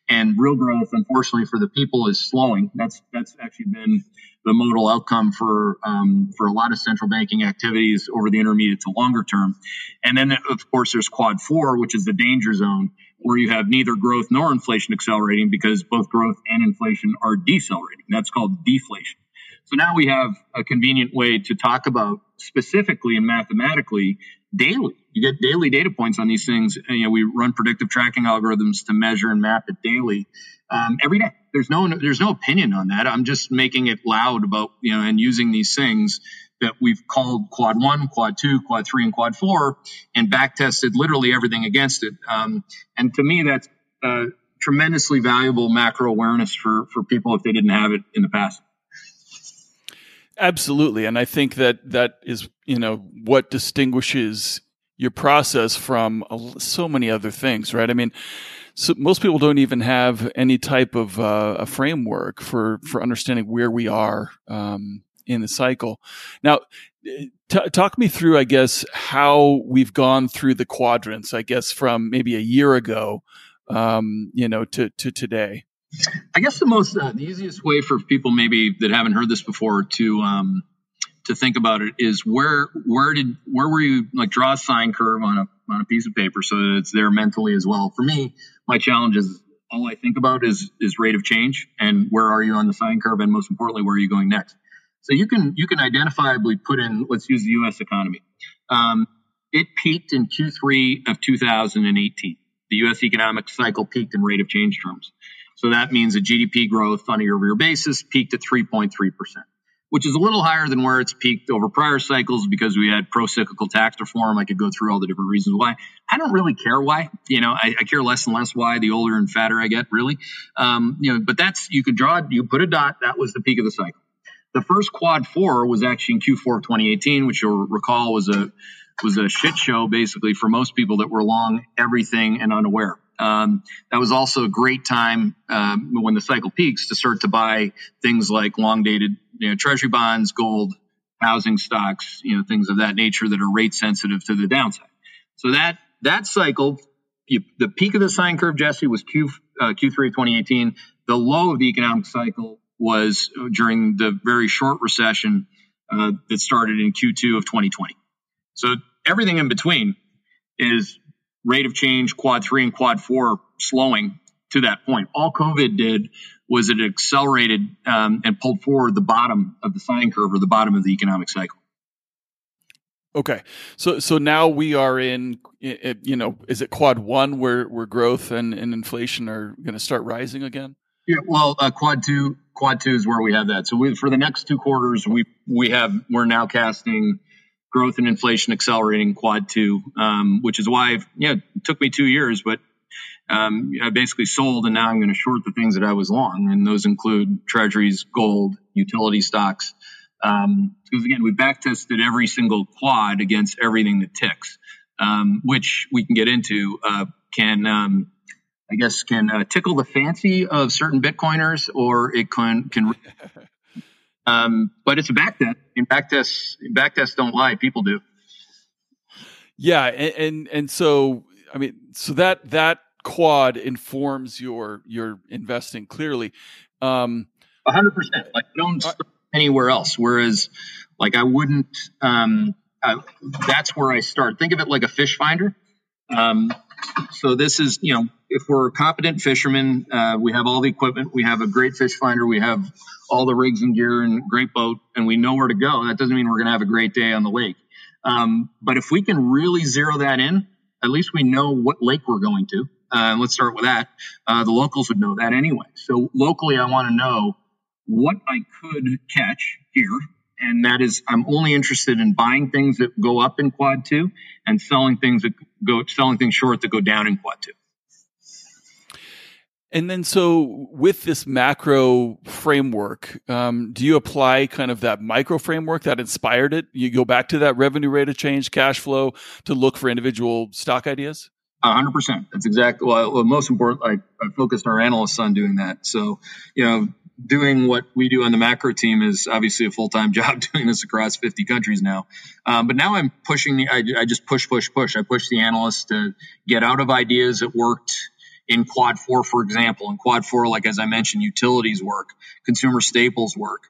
and real growth, unfortunately for the people, is slowing. That's that's actually been the modal outcome for um, for a lot of central banking activities over the intermediate to longer term. And then, of course, there's quad four, which is the danger zone, where you have neither growth nor inflation accelerating because both growth and inflation are decelerating. That's called deflation. So now we have a convenient way to talk about specifically and mathematically daily. You get daily data points on these things. And, you know, we run predictive tracking algorithms to measure and map it daily um, every day. There's no there's no opinion on that. I'm just making it loud about you know and using these things that we've called quad one, quad two, quad three, and quad four, and back tested literally everything against it. Um, and to me, that's uh, tremendously valuable macro awareness for for people if they didn't have it in the past. Absolutely, and I think that that is you know what distinguishes your process from so many other things, right? I mean, so most people don't even have any type of uh, a framework for for understanding where we are um, in the cycle. Now, t- talk me through, I guess, how we've gone through the quadrants. I guess from maybe a year ago, um, you know, to to today. I guess the most uh, the easiest way for people maybe that haven't heard this before to um, to think about it is where where did where were you like draw a sine curve on a on a piece of paper so that it's there mentally as well. For me, my challenge is all I think about is is rate of change and where are you on the sine curve and most importantly where are you going next. So you can you can identifiably put in let's use the U.S. economy. Um, it peaked in Q3 of 2018. The U.S. economic cycle peaked in rate of change terms. So that means a GDP growth on a year-over-year basis peaked at 3.3 percent which is a little higher than where it's peaked over prior cycles because we had pro-cyclical tax reform. I could go through all the different reasons why. I don't really care why. You know, I, I care less and less why the older and fatter I get, really. Um, you know, but that's you could draw, you put a dot. That was the peak of the cycle. The first quad four was actually in Q4 of 2018, which you'll recall was a was a shit show basically for most people that were long everything and unaware. Um, that was also a great time um, when the cycle peaks to start to buy things like long dated you know, treasury bonds, gold, housing stocks, you know, things of that nature that are rate sensitive to the downside. So that that cycle, you, the peak of the sine curve, Jesse, was Q uh, Q3 of 2018. The low of the economic cycle was during the very short recession uh, that started in Q2 of 2020. So everything in between is rate of change, quad three and quad four slowing to that point. All COVID did was it accelerated um, and pulled forward the bottom of the sine curve or the bottom of the economic cycle. Okay, so so now we are in, you know, is it quad one where where growth and, and inflation are going to start rising again? Yeah, well, uh, quad two, quad two is where we have that. So we, for the next two quarters, we we have we're nowcasting growth and inflation accelerating quad two, um, which is why yeah, it took me two years, but um, I basically sold, and now I'm going to short the things that I was long, and those include treasuries, gold, utility stocks. Um, because again, we back tested every single quad against everything that ticks, um, which we can get into. Uh, can um, I guess can uh, tickle the fancy of certain Bitcoiners, or it can can Um, but it's a back test. And back tests, back tests don't lie. People do. Yeah, and, and and so I mean, so that that quad informs your your investing clearly. Um, hundred percent. Like don't uh, anywhere else. Whereas, like I wouldn't. Um, uh, that's where I start. Think of it like a fish finder. Um, so this is, you know, if we're competent fishermen, uh, we have all the equipment, we have a great fish finder, we have all the rigs and gear and great boat, and we know where to go. That doesn't mean we're going to have a great day on the lake. Um, but if we can really zero that in, at least we know what lake we're going to. Uh, let's start with that. Uh, the locals would know that anyway. So locally, I want to know what I could catch here. And that is, I'm only interested in buying things that go up in quad two and selling things that go, selling things short that go down in quad two. And then, so with this macro framework, um, do you apply kind of that micro framework that inspired it? You go back to that revenue rate of change, cash flow to look for individual stock ideas? Hundred percent. That's exactly well, well most important. I, I focused our analysts on doing that. So, you know, doing what we do on the macro team is obviously a full-time job doing this across 50 countries now. Um, but now I'm pushing the, I, I just push, push, push. I push the analysts to get out of ideas that worked in quad four, for example. In quad four, like as I mentioned, utilities work, consumer staples work,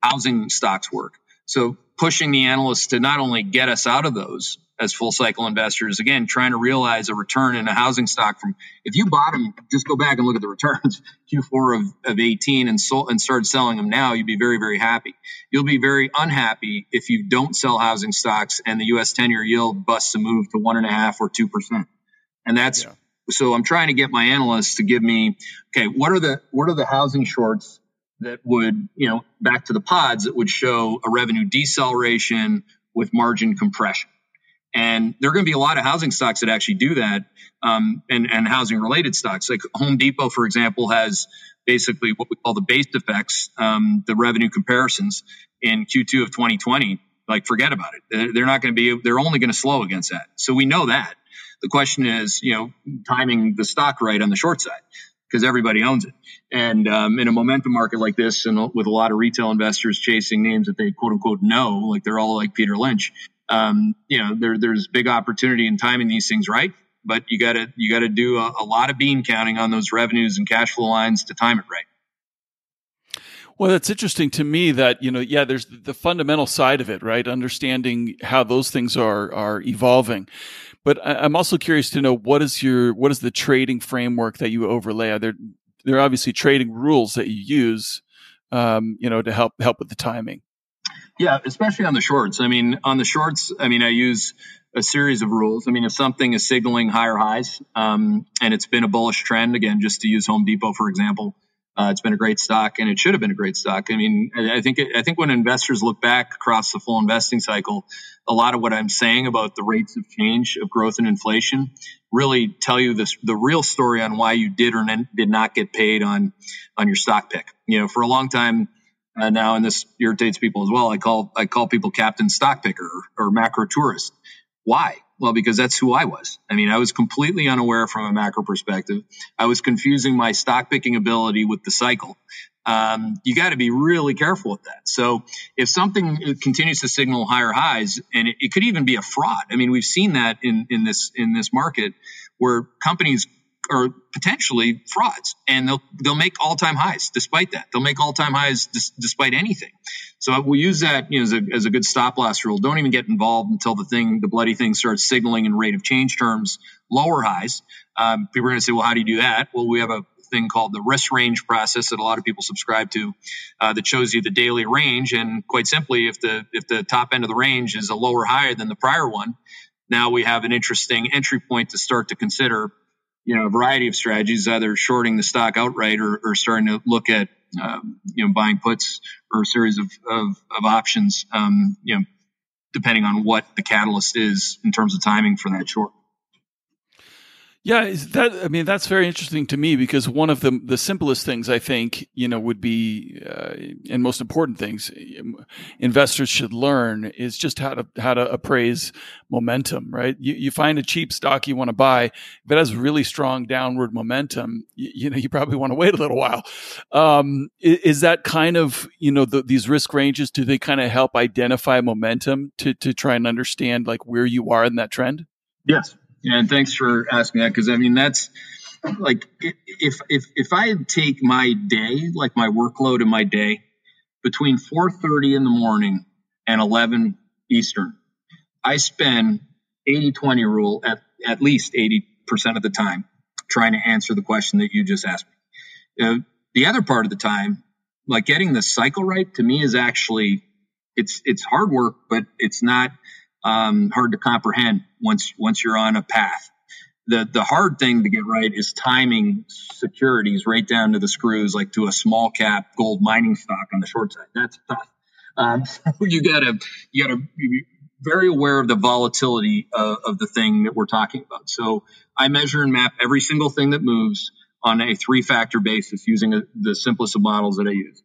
housing stocks work. So pushing the analysts to not only get us out of those as full cycle investors, again, trying to realize a return in a housing stock from if you bought them, just go back and look at the returns Q4 of, of 18 and sold and started selling them now, you'd be very, very happy. You'll be very unhappy if you don't sell housing stocks and the US 10 year yield busts a move to one and a half or two percent. And that's yeah. so I'm trying to get my analysts to give me, okay, what are the what are the housing shorts that would, you know, back to the pods that would show a revenue deceleration with margin compression. And there are going to be a lot of housing stocks that actually do that, um, and, and housing related stocks. Like Home Depot, for example, has basically what we call the base effects, um, the revenue comparisons in Q2 of 2020. Like, forget about it. They're not going to be, they're only going to slow against that. So we know that. The question is, you know, timing the stock right on the short side because everybody owns it. And um, in a momentum market like this, and with a lot of retail investors chasing names that they quote unquote know, like they're all like Peter Lynch, um, you know, there, there's big opportunity in timing these things right. But you got to you got to do a, a lot of bean counting on those revenues and cash flow lines to time it right. Well, that's interesting to me that, you know, yeah, there's the fundamental side of it, right? Understanding how those things are, are evolving. But I'm also curious to know what is your, what is the trading framework that you overlay? Are there, there are obviously trading rules that you use, um, you know, to help, help with the timing. Yeah, especially on the shorts. I mean, on the shorts, I mean, I use a series of rules. I mean, if something is signaling higher highs, um, and it's been a bullish trend, again, just to use Home Depot, for example, uh, it's been a great stock, and it should have been a great stock. I mean, I think it, I think when investors look back across the full investing cycle, a lot of what I'm saying about the rates of change of growth and inflation really tell you this the real story on why you did or did not get paid on on your stock pick. You know, for a long time uh, now, and this irritates people as well. I call I call people captain stock picker or, or macro tourist. Why? Well, because that's who I was. I mean, I was completely unaware from a macro perspective. I was confusing my stock picking ability with the cycle. Um, you got to be really careful with that. So if something continues to signal higher highs, and it, it could even be a fraud. I mean, we've seen that in in this in this market where companies are potentially frauds and they'll they'll make all-time highs despite that. They'll make all-time highs dis- despite anything. So we'll use that you know, as, a, as a good stop loss rule. Don't even get involved until the thing the bloody thing starts signaling in rate of change terms lower highs. Um, people are going to say well how do you do that? Well we have a thing called the risk range process that a lot of people subscribe to uh, that shows you the daily range. And quite simply if the if the top end of the range is a lower higher than the prior one now we have an interesting entry point to start to consider you know a variety of strategies, either shorting the stock outright or, or starting to look at um, you know buying puts or a series of of, of options. Um, you know, depending on what the catalyst is in terms of timing for that short. Yeah, that I mean that's very interesting to me because one of the the simplest things I think you know would be uh, and most important things investors should learn is just how to how to appraise momentum. Right, you, you find a cheap stock you want to buy if it has really strong downward momentum, you, you know you probably want to wait a little while. Um, is, is, that kind of you know the, these risk ranges? Do they kind of help identify momentum to to try and understand like where you are in that trend? Yes, and thanks for asking that because I mean that's like if if if I take my day, like my workload in my day, between 4:30 in the morning and 11 Eastern, I spend 80 20 rule at, at least 80% of the time trying to answer the question that you just asked me. Uh, the other part of the time, like getting the cycle right to me is actually it's it's hard work, but it's not um, hard to comprehend once once you're on a path. The the hard thing to get right is timing securities right down to the screws, like to a small cap gold mining stock on the short side. That's tough. Um, so you gotta you gotta be very aware of the volatility of, of the thing that we're talking about. So I measure and map every single thing that moves on a three factor basis using a, the simplest of models that I use.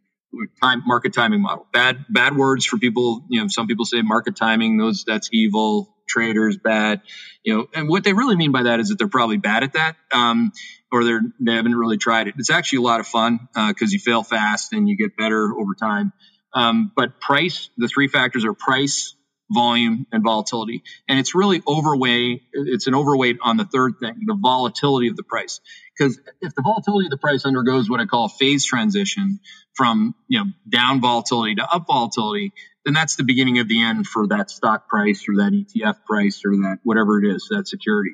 Time market timing model. Bad bad words for people. You know, some people say market timing. Those that's evil. Traders bad. You know, and what they really mean by that is that they're probably bad at that, um, or they're they haven't really tried it. It's actually a lot of fun uh, because uh, you fail fast and you get better over time. Um, but price, the three factors are price, volume, and volatility. And it's really overweight. It's an overweight on the third thing, the volatility of the price. Because if the volatility of the price undergoes what I call a phase transition from you know down volatility to up volatility, then that's the beginning of the end for that stock price or that ETF price or that whatever it is, that security.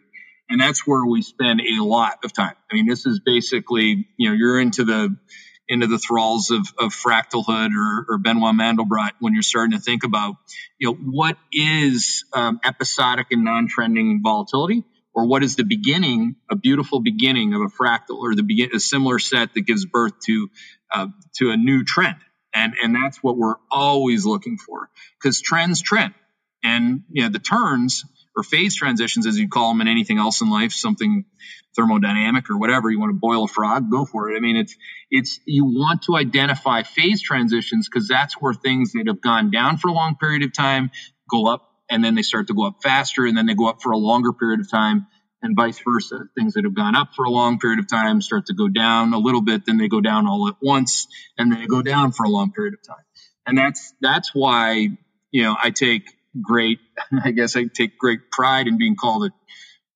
And that's where we spend a lot of time. I mean, this is basically, you know, you're into the into the thralls of, of Fractalhood or, or Benoit Mandelbrot when you're starting to think about, you know, what is um, episodic and non-trending volatility, or what is the beginning, a beautiful beginning of a fractal, or the begin a similar set that gives birth to uh, to a new trend, and and that's what we're always looking for because trends trend, and you know the turns or phase transitions, as you call them in anything else in life, something thermodynamic or whatever. You want to boil a frog, go for it. I mean, it's it's you want to identify phase transitions because that's where things that have gone down for a long period of time go up, and then they start to go up faster, and then they go up for a longer period of time, and vice versa. Things that have gone up for a long period of time start to go down a little bit, then they go down all at once, and then they go down for a long period of time. And that's that's why you know I take great, I guess I take great pride in being called a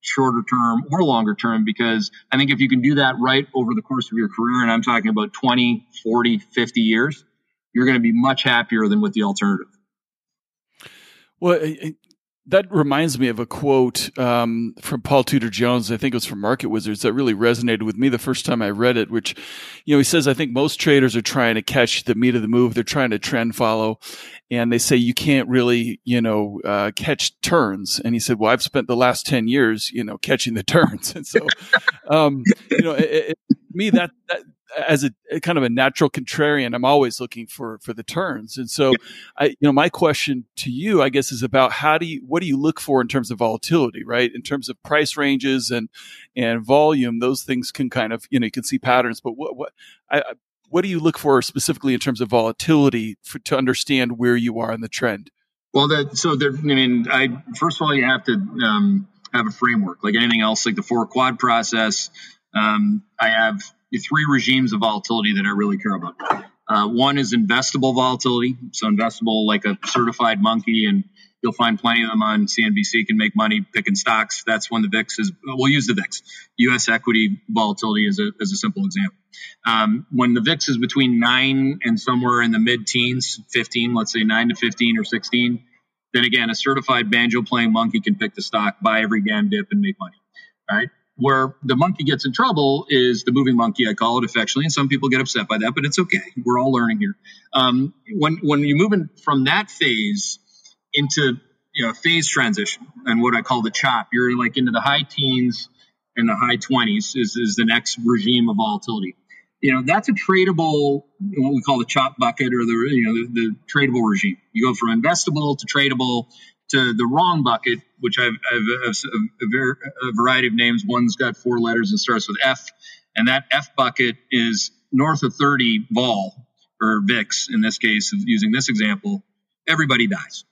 shorter term or longer term because I think if you can do that right over the course of your career, and I'm talking about 20, 40, 50 years, you're going to be much happier than with the alternative. Well, that reminds me of a quote um, from Paul Tudor Jones. I think it was from Market Wizards that really resonated with me the first time I read it. Which, you know, he says I think most traders are trying to catch the meat of the move. They're trying to trend follow, and they say you can't really, you know, uh, catch turns. And he said, well, I've spent the last ten years, you know, catching the turns, and so, um, you know, it, it, me that that as a, a, kind of a natural contrarian, I'm always looking for for the turns. And so, I you know, my question to you, I guess, is about how do you what do you look for in terms of volatility, right? In terms of price ranges and and volume, those things can kind of you know you can see patterns. But what what I, what do you look for specifically in terms of volatility for, to understand where you are in the trend? Well, that so there. I mean, I first of all you have to um, have a framework, like anything else, like the four quad process. Um, I have three regimes of volatility that I really care about. Uh, one is investable volatility. So investable, like a certified monkey, and you'll find plenty of them on CNBC. Can make money picking stocks. That's when the VIX is. We'll use the VIX. U.S. equity volatility is a, as a simple example. Um, when the VIX is between nine and somewhere in the mid-teens, 15, let's say nine to 15 or 16, then again, a certified banjo playing monkey can pick the stock, buy every damn dip, and make money. Right? Where the monkey gets in trouble is the moving monkey, I call it affectionately, and some people get upset by that, but it's okay. We're all learning here. Um, when when you move in from that phase into you know phase transition and what I call the chop, you're like into the high teens and the high 20s is, is the next regime of volatility. You know that's a tradable, what we call the chop bucket or the you know the, the tradable regime. You go from investable to tradable to the wrong bucket, which I've, I've, I've a, ver- a, variety of names. One's got four letters and starts with F, and that F bucket is north of 30 vol or VIX in this case, using this example. Everybody dies,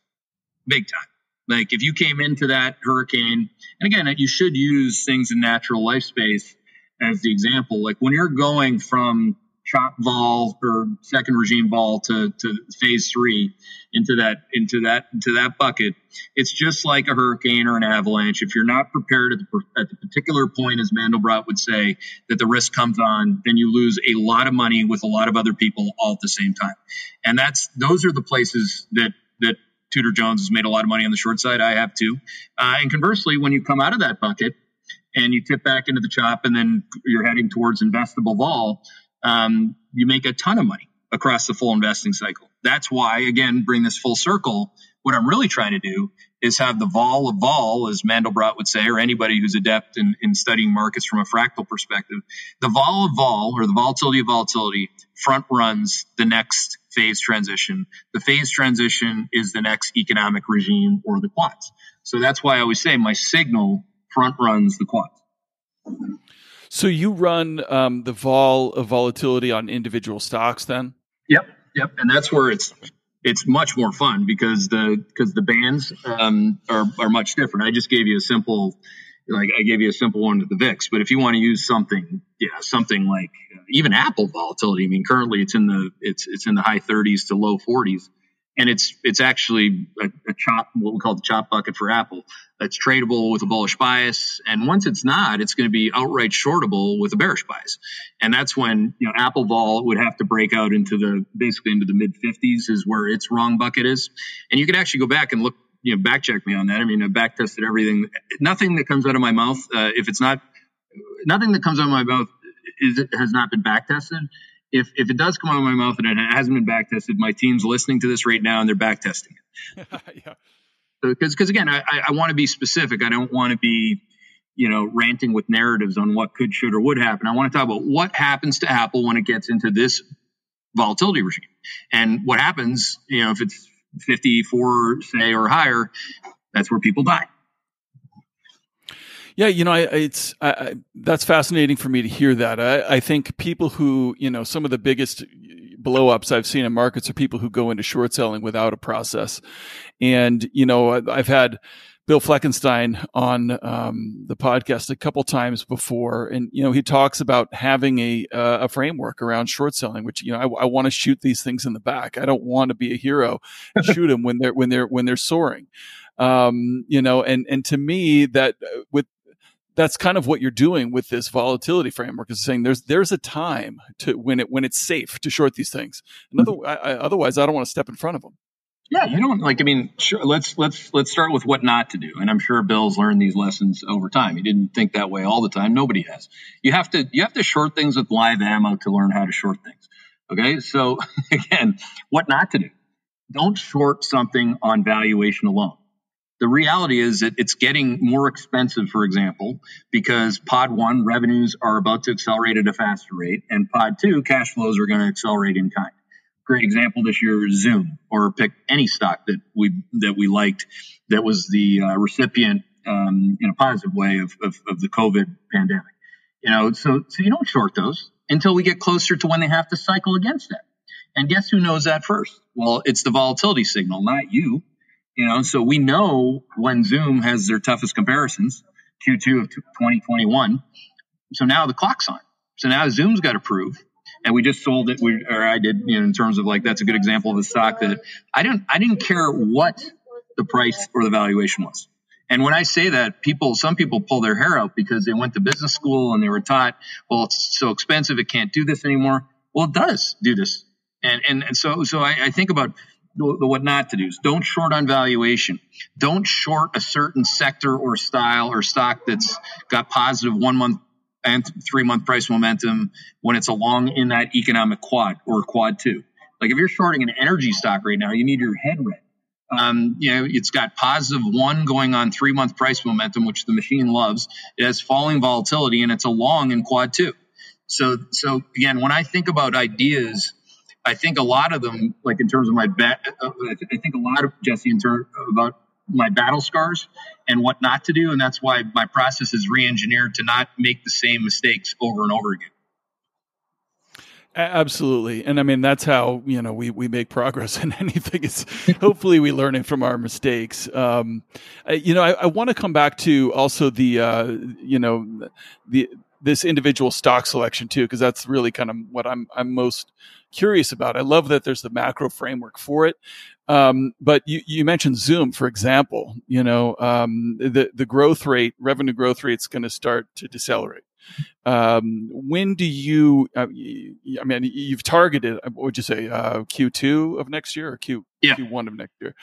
big time. Like if you came into that hurricane, and again, you should use things in natural life space as the example. Like when you're going from chop vol or second regime vol to, to phase three into that into that into that bucket it's just like a hurricane or an avalanche if you're not prepared at the, at the particular point as mandelbrot would say that the risk comes on then you lose a lot of money with a lot of other people all at the same time and that's those are the places that that Tudor Jones has made a lot of money on the short side. I have too. Uh, and conversely, when you come out of that bucket and you tip back into the chop and then you're heading towards investable vol, um, you make a ton of money across the full investing cycle. That's why, again, bring this full circle. What I'm really trying to do is have the vol of vol, as Mandelbrot would say, or anybody who's adept in, in studying markets from a fractal perspective. The vol of vol, or the volatility of volatility, front runs the next phase transition. The phase transition is the next economic regime or the quants. So that's why I always say my signal front runs the quants. So you run um, the vol of volatility on individual stocks, then? Yep, yep, and that's where it's it's much more fun because the because the bands um, are are much different. I just gave you a simple like I gave you a simple one to the VIX, but if you want to use something, yeah, something like uh, even Apple volatility. I mean, currently it's in the it's it's in the high 30s to low 40s and it's it's actually a, a, chop what we call the chop bucket for Apple. It's tradable with a bullish bias, and once it's not, it's going to be outright shortable with a bearish bias, and that's when you know Apple vol would have to break out into the basically into the mid 50s is where its wrong bucket is, and you can actually go back and look you know back check me on that. I mean, I back tested everything. Nothing that comes out of my mouth, uh, if it's not nothing that comes out of my mouth is has not been back tested if if it does come out of my mouth and it hasn't been back tested, my team's listening to this right now and they're back testing it. yeah. Because because again, I, I want to be specific. I don't want to be you know ranting with narratives on what could, should, or would happen. I want to talk about what happens to Apple when it gets into this volatility regime, and what happens. You know, if it's 54 say or higher, that's where people die. Yeah, you know, I, it's I, I, that's fascinating for me to hear that. I, I think people who, you know, some of the biggest blow ups I've seen in markets are people who go into short selling without a process. And you know, I've had Bill Fleckenstein on um, the podcast a couple times before, and you know he talks about having a uh, a framework around short selling, which you know I, I want to shoot these things in the back. I don't want to be a hero and shoot them when they're when they're when they're soaring. Um, you know, and and to me that uh, with that's kind of what you're doing with this volatility framework is saying there's there's a time to when it when it's safe to short these things. Other, mm-hmm. I, I, otherwise, I don't want to step in front of them. Yeah, you don't like. I mean, sure. Let's let's let's start with what not to do. And I'm sure Bill's learned these lessons over time. He didn't think that way all the time. Nobody has. You have to you have to short things with live ammo to learn how to short things. Okay, so again, what not to do? Don't short something on valuation alone the reality is that it's getting more expensive, for example, because pod one revenues are about to accelerate at a faster rate, and pod two cash flows are going to accelerate in kind. Great example this year is Zoom, or pick any stock that we that we liked that was the uh, recipient um, in a positive way of, of, of the COVID pandemic. You know, so so you don't short those until we get closer to when they have to cycle against that. And guess who knows that first? Well, it's the volatility signal, not you. You know, so we know when Zoom has their toughest comparisons, Q2 of 2021. So now the clock's on. So now Zoom's got to prove. And we just sold it. We, or I did, you know, in terms of like that's a good example of a stock that I didn't, I didn't care what the price or the valuation was. And when I say that, people, some people pull their hair out because they went to business school and they were taught, well, it's so expensive, it can't do this anymore. Well, it does do this. And and, and so so I, I think about the, what not to do is don't short on valuation. Don't short a certain sector or style or stock that's got positive one month and three month price momentum when it's along in that economic quad or quad two. Like if you're shorting an energy stock right now, you need your head read. Um, you know, it's got positive one going on three month price momentum, which the machine loves. It has falling volatility and it's a long in quad two. So, so again, when I think about ideas I think a lot of them, like in terms of my bet, uh, I think a lot of Jesse in terms about my battle scars and what not to do, and that's why my process is re-engineered to not make the same mistakes over and over again. Absolutely, and I mean that's how you know we we make progress in anything. Is hopefully we learn it from our mistakes. Um, you know, I, I want to come back to also the uh, you know the this individual stock selection too, because that's really kind of what I'm I'm most curious about. I love that there's the macro framework for it. Um, but you, you mentioned Zoom, for example. You know, um, the the growth rate, revenue growth rate, is going to start to decelerate. Um, when do you? Uh, I mean, you've targeted. Uh, what would you say? Uh, Q two of next year or Q yeah. Q one of next year?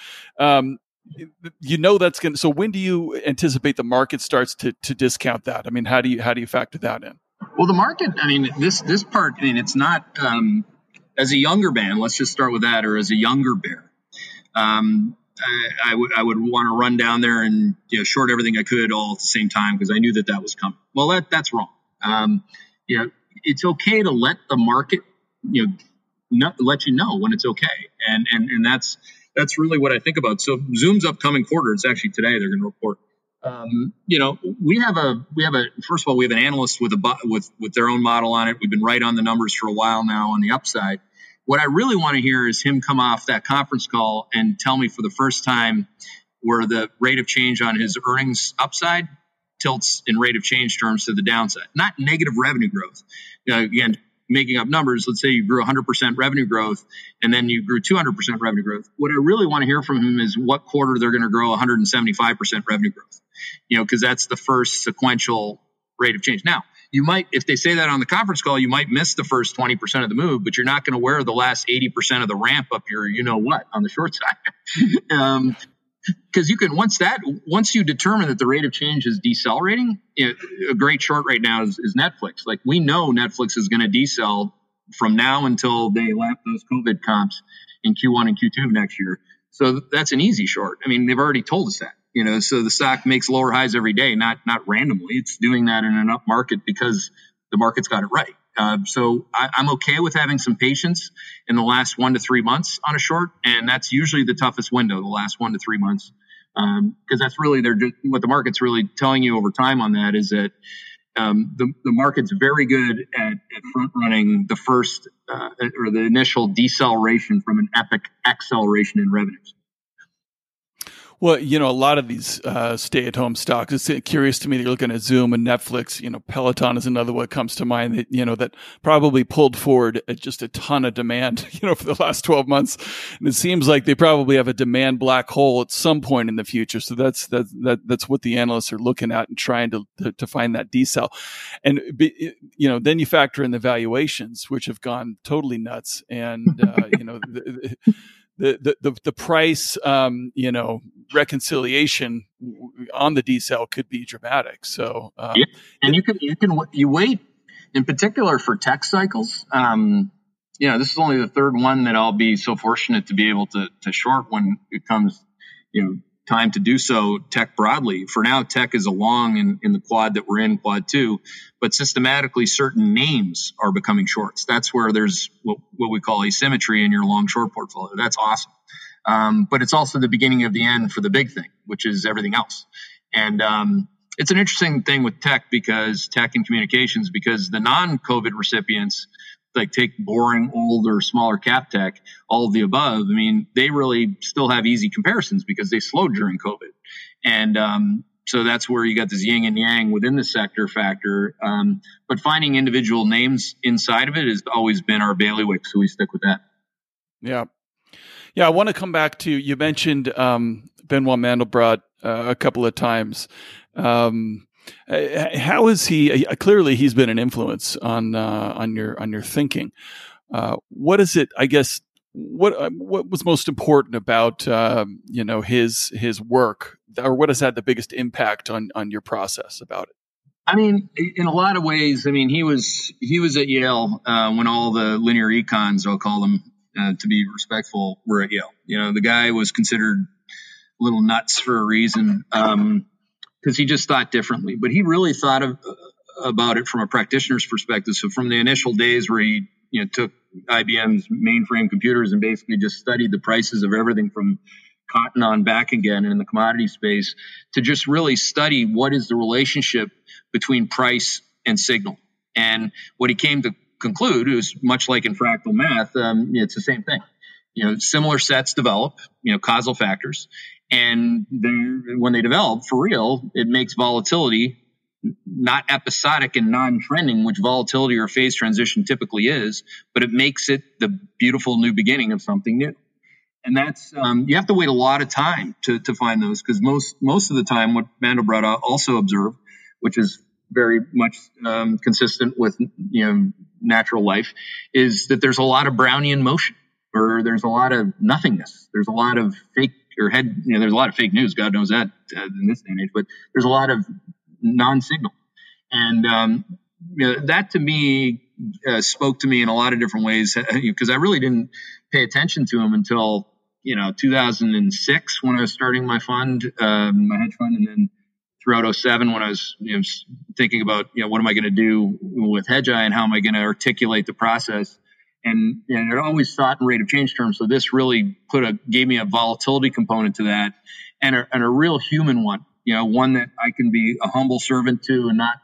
You know that's going to. So when do you anticipate the market starts to to discount that? I mean, how do you how do you factor that in? Well, the market. I mean, this this part. I mean, it's not. Um, as a younger band, let's just start with that, or as a younger bear. Um, I, I would I would want to run down there and you know, short everything I could all at the same time because I knew that that was coming. Well, that that's wrong. Um, you know, it's okay to let the market you know let you know when it's okay, and and and that's that's really what I think about. So Zoom's upcoming quarter. It's actually today they're going to report. Um, you know, we have a we have a first of all we have an analyst with a with with their own model on it. We've been right on the numbers for a while now on the upside. What I really want to hear is him come off that conference call and tell me for the first time where the rate of change on his earnings upside tilts in rate of change terms to the downside, not negative revenue growth. You know, again, making up numbers, let's say you grew 100% revenue growth and then you grew 200% revenue growth. What I really want to hear from him is what quarter they're going to grow 175% revenue growth, you know, because that's the first sequential rate of change. Now, you might, if they say that on the conference call, you might miss the first 20% of the move, but you're not going to wear the last 80% of the ramp up your, you know what, on the short side. um, because you can once that once you determine that the rate of change is decelerating know, a great short right now is, is netflix like we know netflix is going to decel from now until they lap those covid comps in q1 and q2 of next year so that's an easy short i mean they've already told us that you know, so the stock makes lower highs every day, not not randomly. It's doing that in an up market because the market's got it right. Uh, so I, am okay with having some patience in the last one to three months on a short, and that's usually the toughest window, the last one to three months, because um, that's really they're what the market's really telling you over time on that is that um, the, the market's very good at, at front running the first uh, or the initial deceleration from an epic acceleration in revenues. Well, you know, a lot of these uh, stay-at-home stocks. It's curious to me that you're looking at Zoom and Netflix. You know, Peloton is another one that comes to mind that you know that probably pulled forward just a ton of demand. You know, for the last 12 months, and it seems like they probably have a demand black hole at some point in the future. So that's that, that that's what the analysts are looking at and trying to to, to find that decel. And you know, then you factor in the valuations, which have gone totally nuts, and uh, you know. The, the the the, the price um, you know reconciliation on the decel could be dramatic. So um, yeah. and you can you can you wait in particular for tech cycles. Um, you know, this is only the third one that I'll be so fortunate to be able to to short when it comes you know time to do so tech broadly. For now, tech is along in, in the quad that we're in, quad two, but systematically certain names are becoming shorts. That's where there's what, what we call asymmetry in your long short portfolio. That's awesome. Um, but it's also the beginning of the end for the big thing, which is everything else. And um, it's an interesting thing with tech because tech and communications, because the non COVID recipients, like take boring, older, smaller cap tech, all of the above. I mean, they really still have easy comparisons because they slowed during COVID, and um, so that's where you got this yin and yang within the sector factor. Um, but finding individual names inside of it has always been our bailiwick, so we stick with that. Yeah, yeah. I want to come back to you mentioned um, Benoit Mandelbrot uh, a couple of times. Um, how is he? Uh, clearly, he's been an influence on uh, on your on your thinking. Uh, what is it? I guess what uh, what was most important about um, you know his his work, or what has had the biggest impact on on your process about it? I mean, in a lot of ways, I mean, he was he was at Yale uh, when all the linear econs, I'll call them uh, to be respectful, were at Yale. You know, the guy was considered a little nuts for a reason. Um, because he just thought differently. But he really thought of, uh, about it from a practitioner's perspective. So from the initial days where he you know took IBM's mainframe computers and basically just studied the prices of everything from cotton on back again in the commodity space to just really study what is the relationship between price and signal. And what he came to conclude is much like in fractal math, um, it's the same thing. You know, similar sets develop, you know, causal factors, and when they develop for real, it makes volatility not episodic and non-trending, which volatility or phase transition typically is, but it makes it the beautiful new beginning of something new. And that's um, you have to wait a lot of time to, to find those because most most of the time, what Mandelbrot also observed, which is very much um, consistent with you know natural life, is that there's a lot of Brownian motion, or there's a lot of nothingness. There's a lot of fake or head. You know, there's a lot of fake news. God knows that uh, in this day and age. But there's a lot of non-signal, and um, you know, that to me uh, spoke to me in a lot of different ways because I really didn't pay attention to him until you know 2006 when I was starting my fund, um, my hedge fund, and then throughout 07 when I was you know, thinking about you know what am I going to do with Hedgeye and how am I going to articulate the process. And, and it always thought in rate of change terms. So this really put a gave me a volatility component to that, and a, and a real human one. You know, one that I can be a humble servant to, and not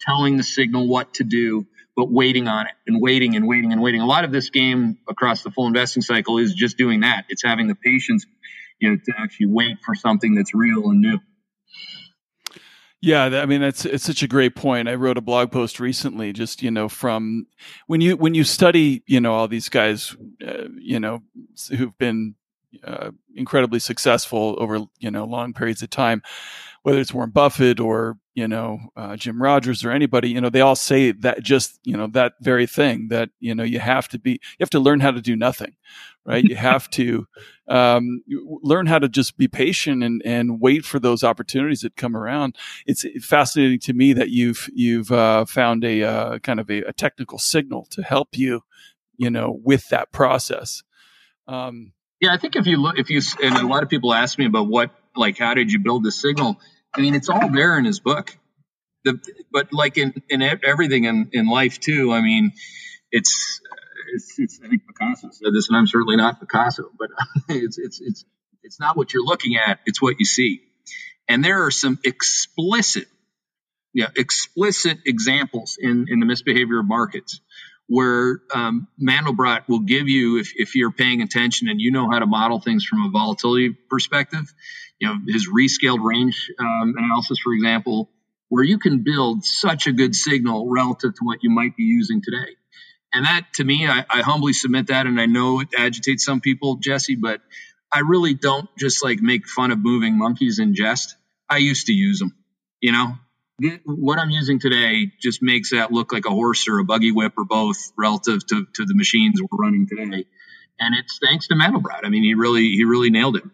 telling the signal what to do, but waiting on it and waiting and waiting and waiting. A lot of this game across the full investing cycle is just doing that. It's having the patience, you know, to actually wait for something that's real and new. Yeah, I mean that's it's such a great point. I wrote a blog post recently, just you know, from when you when you study, you know, all these guys, uh, you know, who've been uh, incredibly successful over you know long periods of time, whether it's Warren Buffett or you know uh, Jim Rogers or anybody, you know, they all say that just you know that very thing that you know you have to be you have to learn how to do nothing, right? you have to um, learn how to just be patient and, and wait for those opportunities that come around. It's fascinating to me that you've you've uh, found a uh, kind of a, a, technical signal to help you, you know, with that process. Um, yeah, I think if you look, if you and a lot of people ask me about what, like, how did you build the signal? I mean, it's all there in his book. The, but like in, in everything in, in life too, I mean, it's it's, it's, I think Picasso said this, and I'm certainly not Picasso, but it's, it's, it's, it's not what you're looking at, it's what you see. And there are some explicit, yeah, explicit examples in, in the misbehavior of markets where um, Mandelbrot will give you, if, if you're paying attention and you know how to model things from a volatility perspective, you know, his rescaled range um, analysis, for example, where you can build such a good signal relative to what you might be using today. And that, to me, I, I humbly submit that, and I know it agitates some people, Jesse, but I really don't just like make fun of moving monkeys in jest. I used to use them, you know. What I'm using today just makes that look like a horse or a buggy whip or both relative to, to the machines we're running today. And it's thanks to Mandelbrot. I mean, he really he really nailed it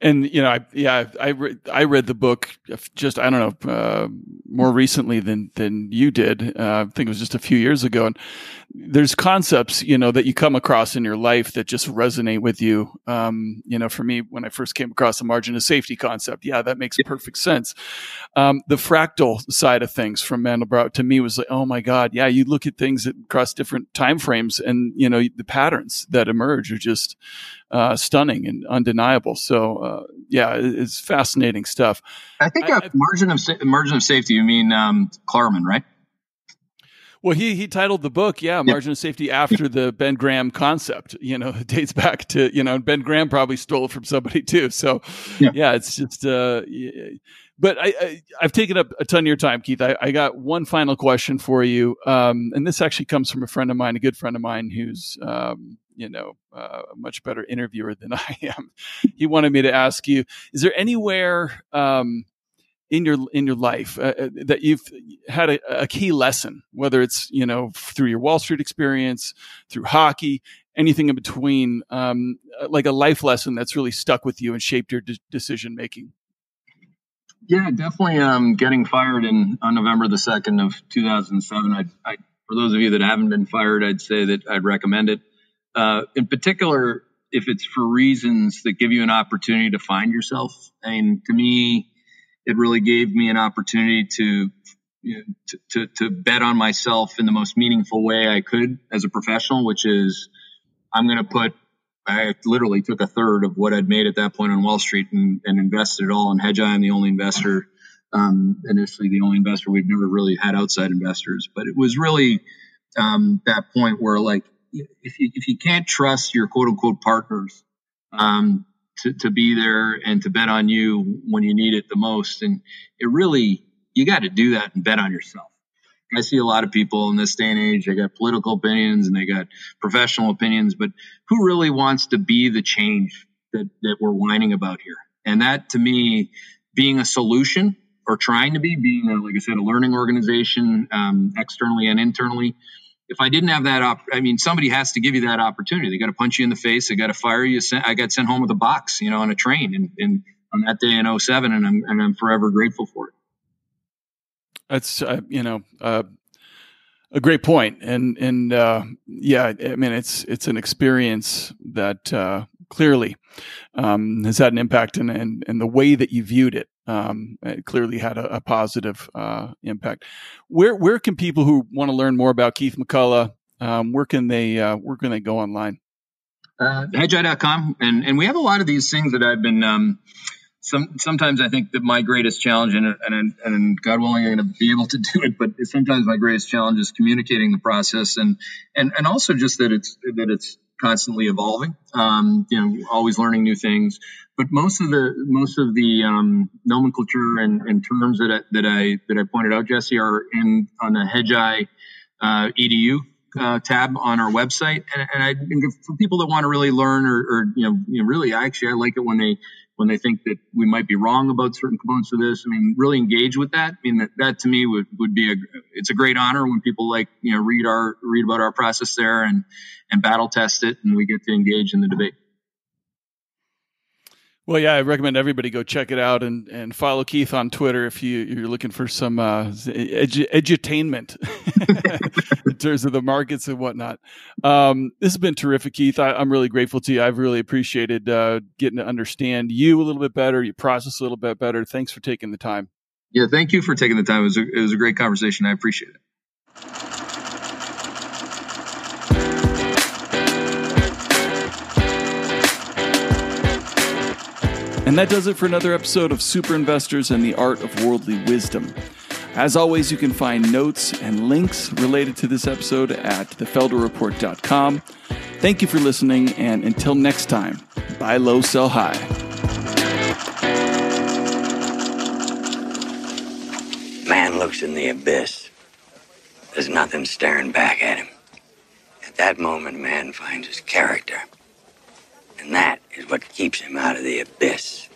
and you know, I, yeah, I re- I read the book just I don't know uh, more recently than than you did. Uh, I think it was just a few years ago, and there's concepts you know that you come across in your life that just resonate with you. Um, you know, for me, when I first came across the margin of safety concept, yeah, that makes perfect sense. Um, the fractal side of things from Mandelbrot to me was like, oh my god, yeah, you look at things across different time frames, and you know the patterns that emerge are just uh, stunning and undeniable. So uh, yeah, it's fascinating stuff. I think I, margin of margin of safety. You mean um, Klarman, right? Well, he he titled the book, yeah, margin of safety after the Ben Graham concept. You know, it dates back to you know Ben Graham probably stole it from somebody too. So yeah, yeah it's just. Uh, but I, I have taken up a ton of your time, Keith. I, I got one final question for you, um, and this actually comes from a friend of mine, a good friend of mine, who's um, you know uh, a much better interviewer than I am. he wanted me to ask you: Is there anywhere um, in your in your life uh, uh that you've had a, a, key lesson, whether it's you know through your Wall Street experience, through hockey, anything in between, um, uh, like a life lesson that's really stuck with you and shaped your de- decision making? Yeah, definitely. Um, getting fired in on November the second of 2007. I, I, for those of you that haven't been fired, I'd say that I'd recommend it. Uh, in particular, if it's for reasons that give you an opportunity to find yourself. I mean, to me, it really gave me an opportunity to, you know, to, to, to bet on myself in the most meaningful way I could as a professional, which is I'm going to put I literally took a third of what I'd made at that point on Wall Street and, and invested it all in Hedgeye. I'm the only investor, um, initially the only investor we've never really had outside investors, but it was really um, that point where like if you if you can't trust your quote unquote partners um, to to be there and to bet on you when you need it the most, and it really you got to do that and bet on yourself. I see a lot of people in this day and age. They got political opinions and they got professional opinions, but who really wants to be the change that that we're whining about here? And that to me, being a solution or trying to be, being a, like I said, a learning organization um, externally and internally. If I didn't have that, op- I mean, somebody has to give you that opportunity. They got to punch you in the face. They got to fire you. I got sent home with a box, you know, on a train, and, and on that day in 07, and I'm and I'm forever grateful for it. That's uh, you know uh, a great point, and and uh, yeah, I mean it's it's an experience that uh, clearly um, has had an impact, and and the way that you viewed it, um, it clearly had a, a positive uh, impact. Where where can people who want to learn more about Keith McCullough, um, where can they uh, where can they go online? Uh, hedgeye.com, and and we have a lot of these things that I've been um, some sometimes I think that my greatest challenge, and and, and God willing, I'm going to be able to do it. But sometimes my greatest challenge is communicating the process, and and and also just that it's that it's constantly evolving. Um, you know, always learning new things. But most of the most of the um, nomenclature and, and, terms that I, that I that I pointed out, Jesse, are in on the Hedgeye uh, edu uh, tab on our website. And, and I for people that want to really learn or, or you, know, you know, really, actually, I like it when they when they think that we might be wrong about certain components of this. I mean, really engage with that. I mean, that, that to me would, would be a, it's a great honor when people like, you know, read our, read about our process there and, and battle test it and we get to engage in the debate. Well, yeah, I recommend everybody go check it out and, and follow Keith on Twitter if you, you're looking for some uh, edu- edutainment in terms of the markets and whatnot. Um, this has been terrific, Keith. I, am really grateful to you. I've really appreciated uh, getting to understand you a little bit better, your process a little bit better. Thanks for taking the time. Yeah, thank you for taking the time. It was a, it was a great conversation. I appreciate it. And that does it for another episode of Super Investors and the Art of Worldly Wisdom. As always, you can find notes and links related to this episode at thefelderreport.com. Thank you for listening, and until next time, buy low, sell high. Man looks in the abyss. There's nothing staring back at him. At that moment, man finds his character. And that is what keeps him out of the abyss.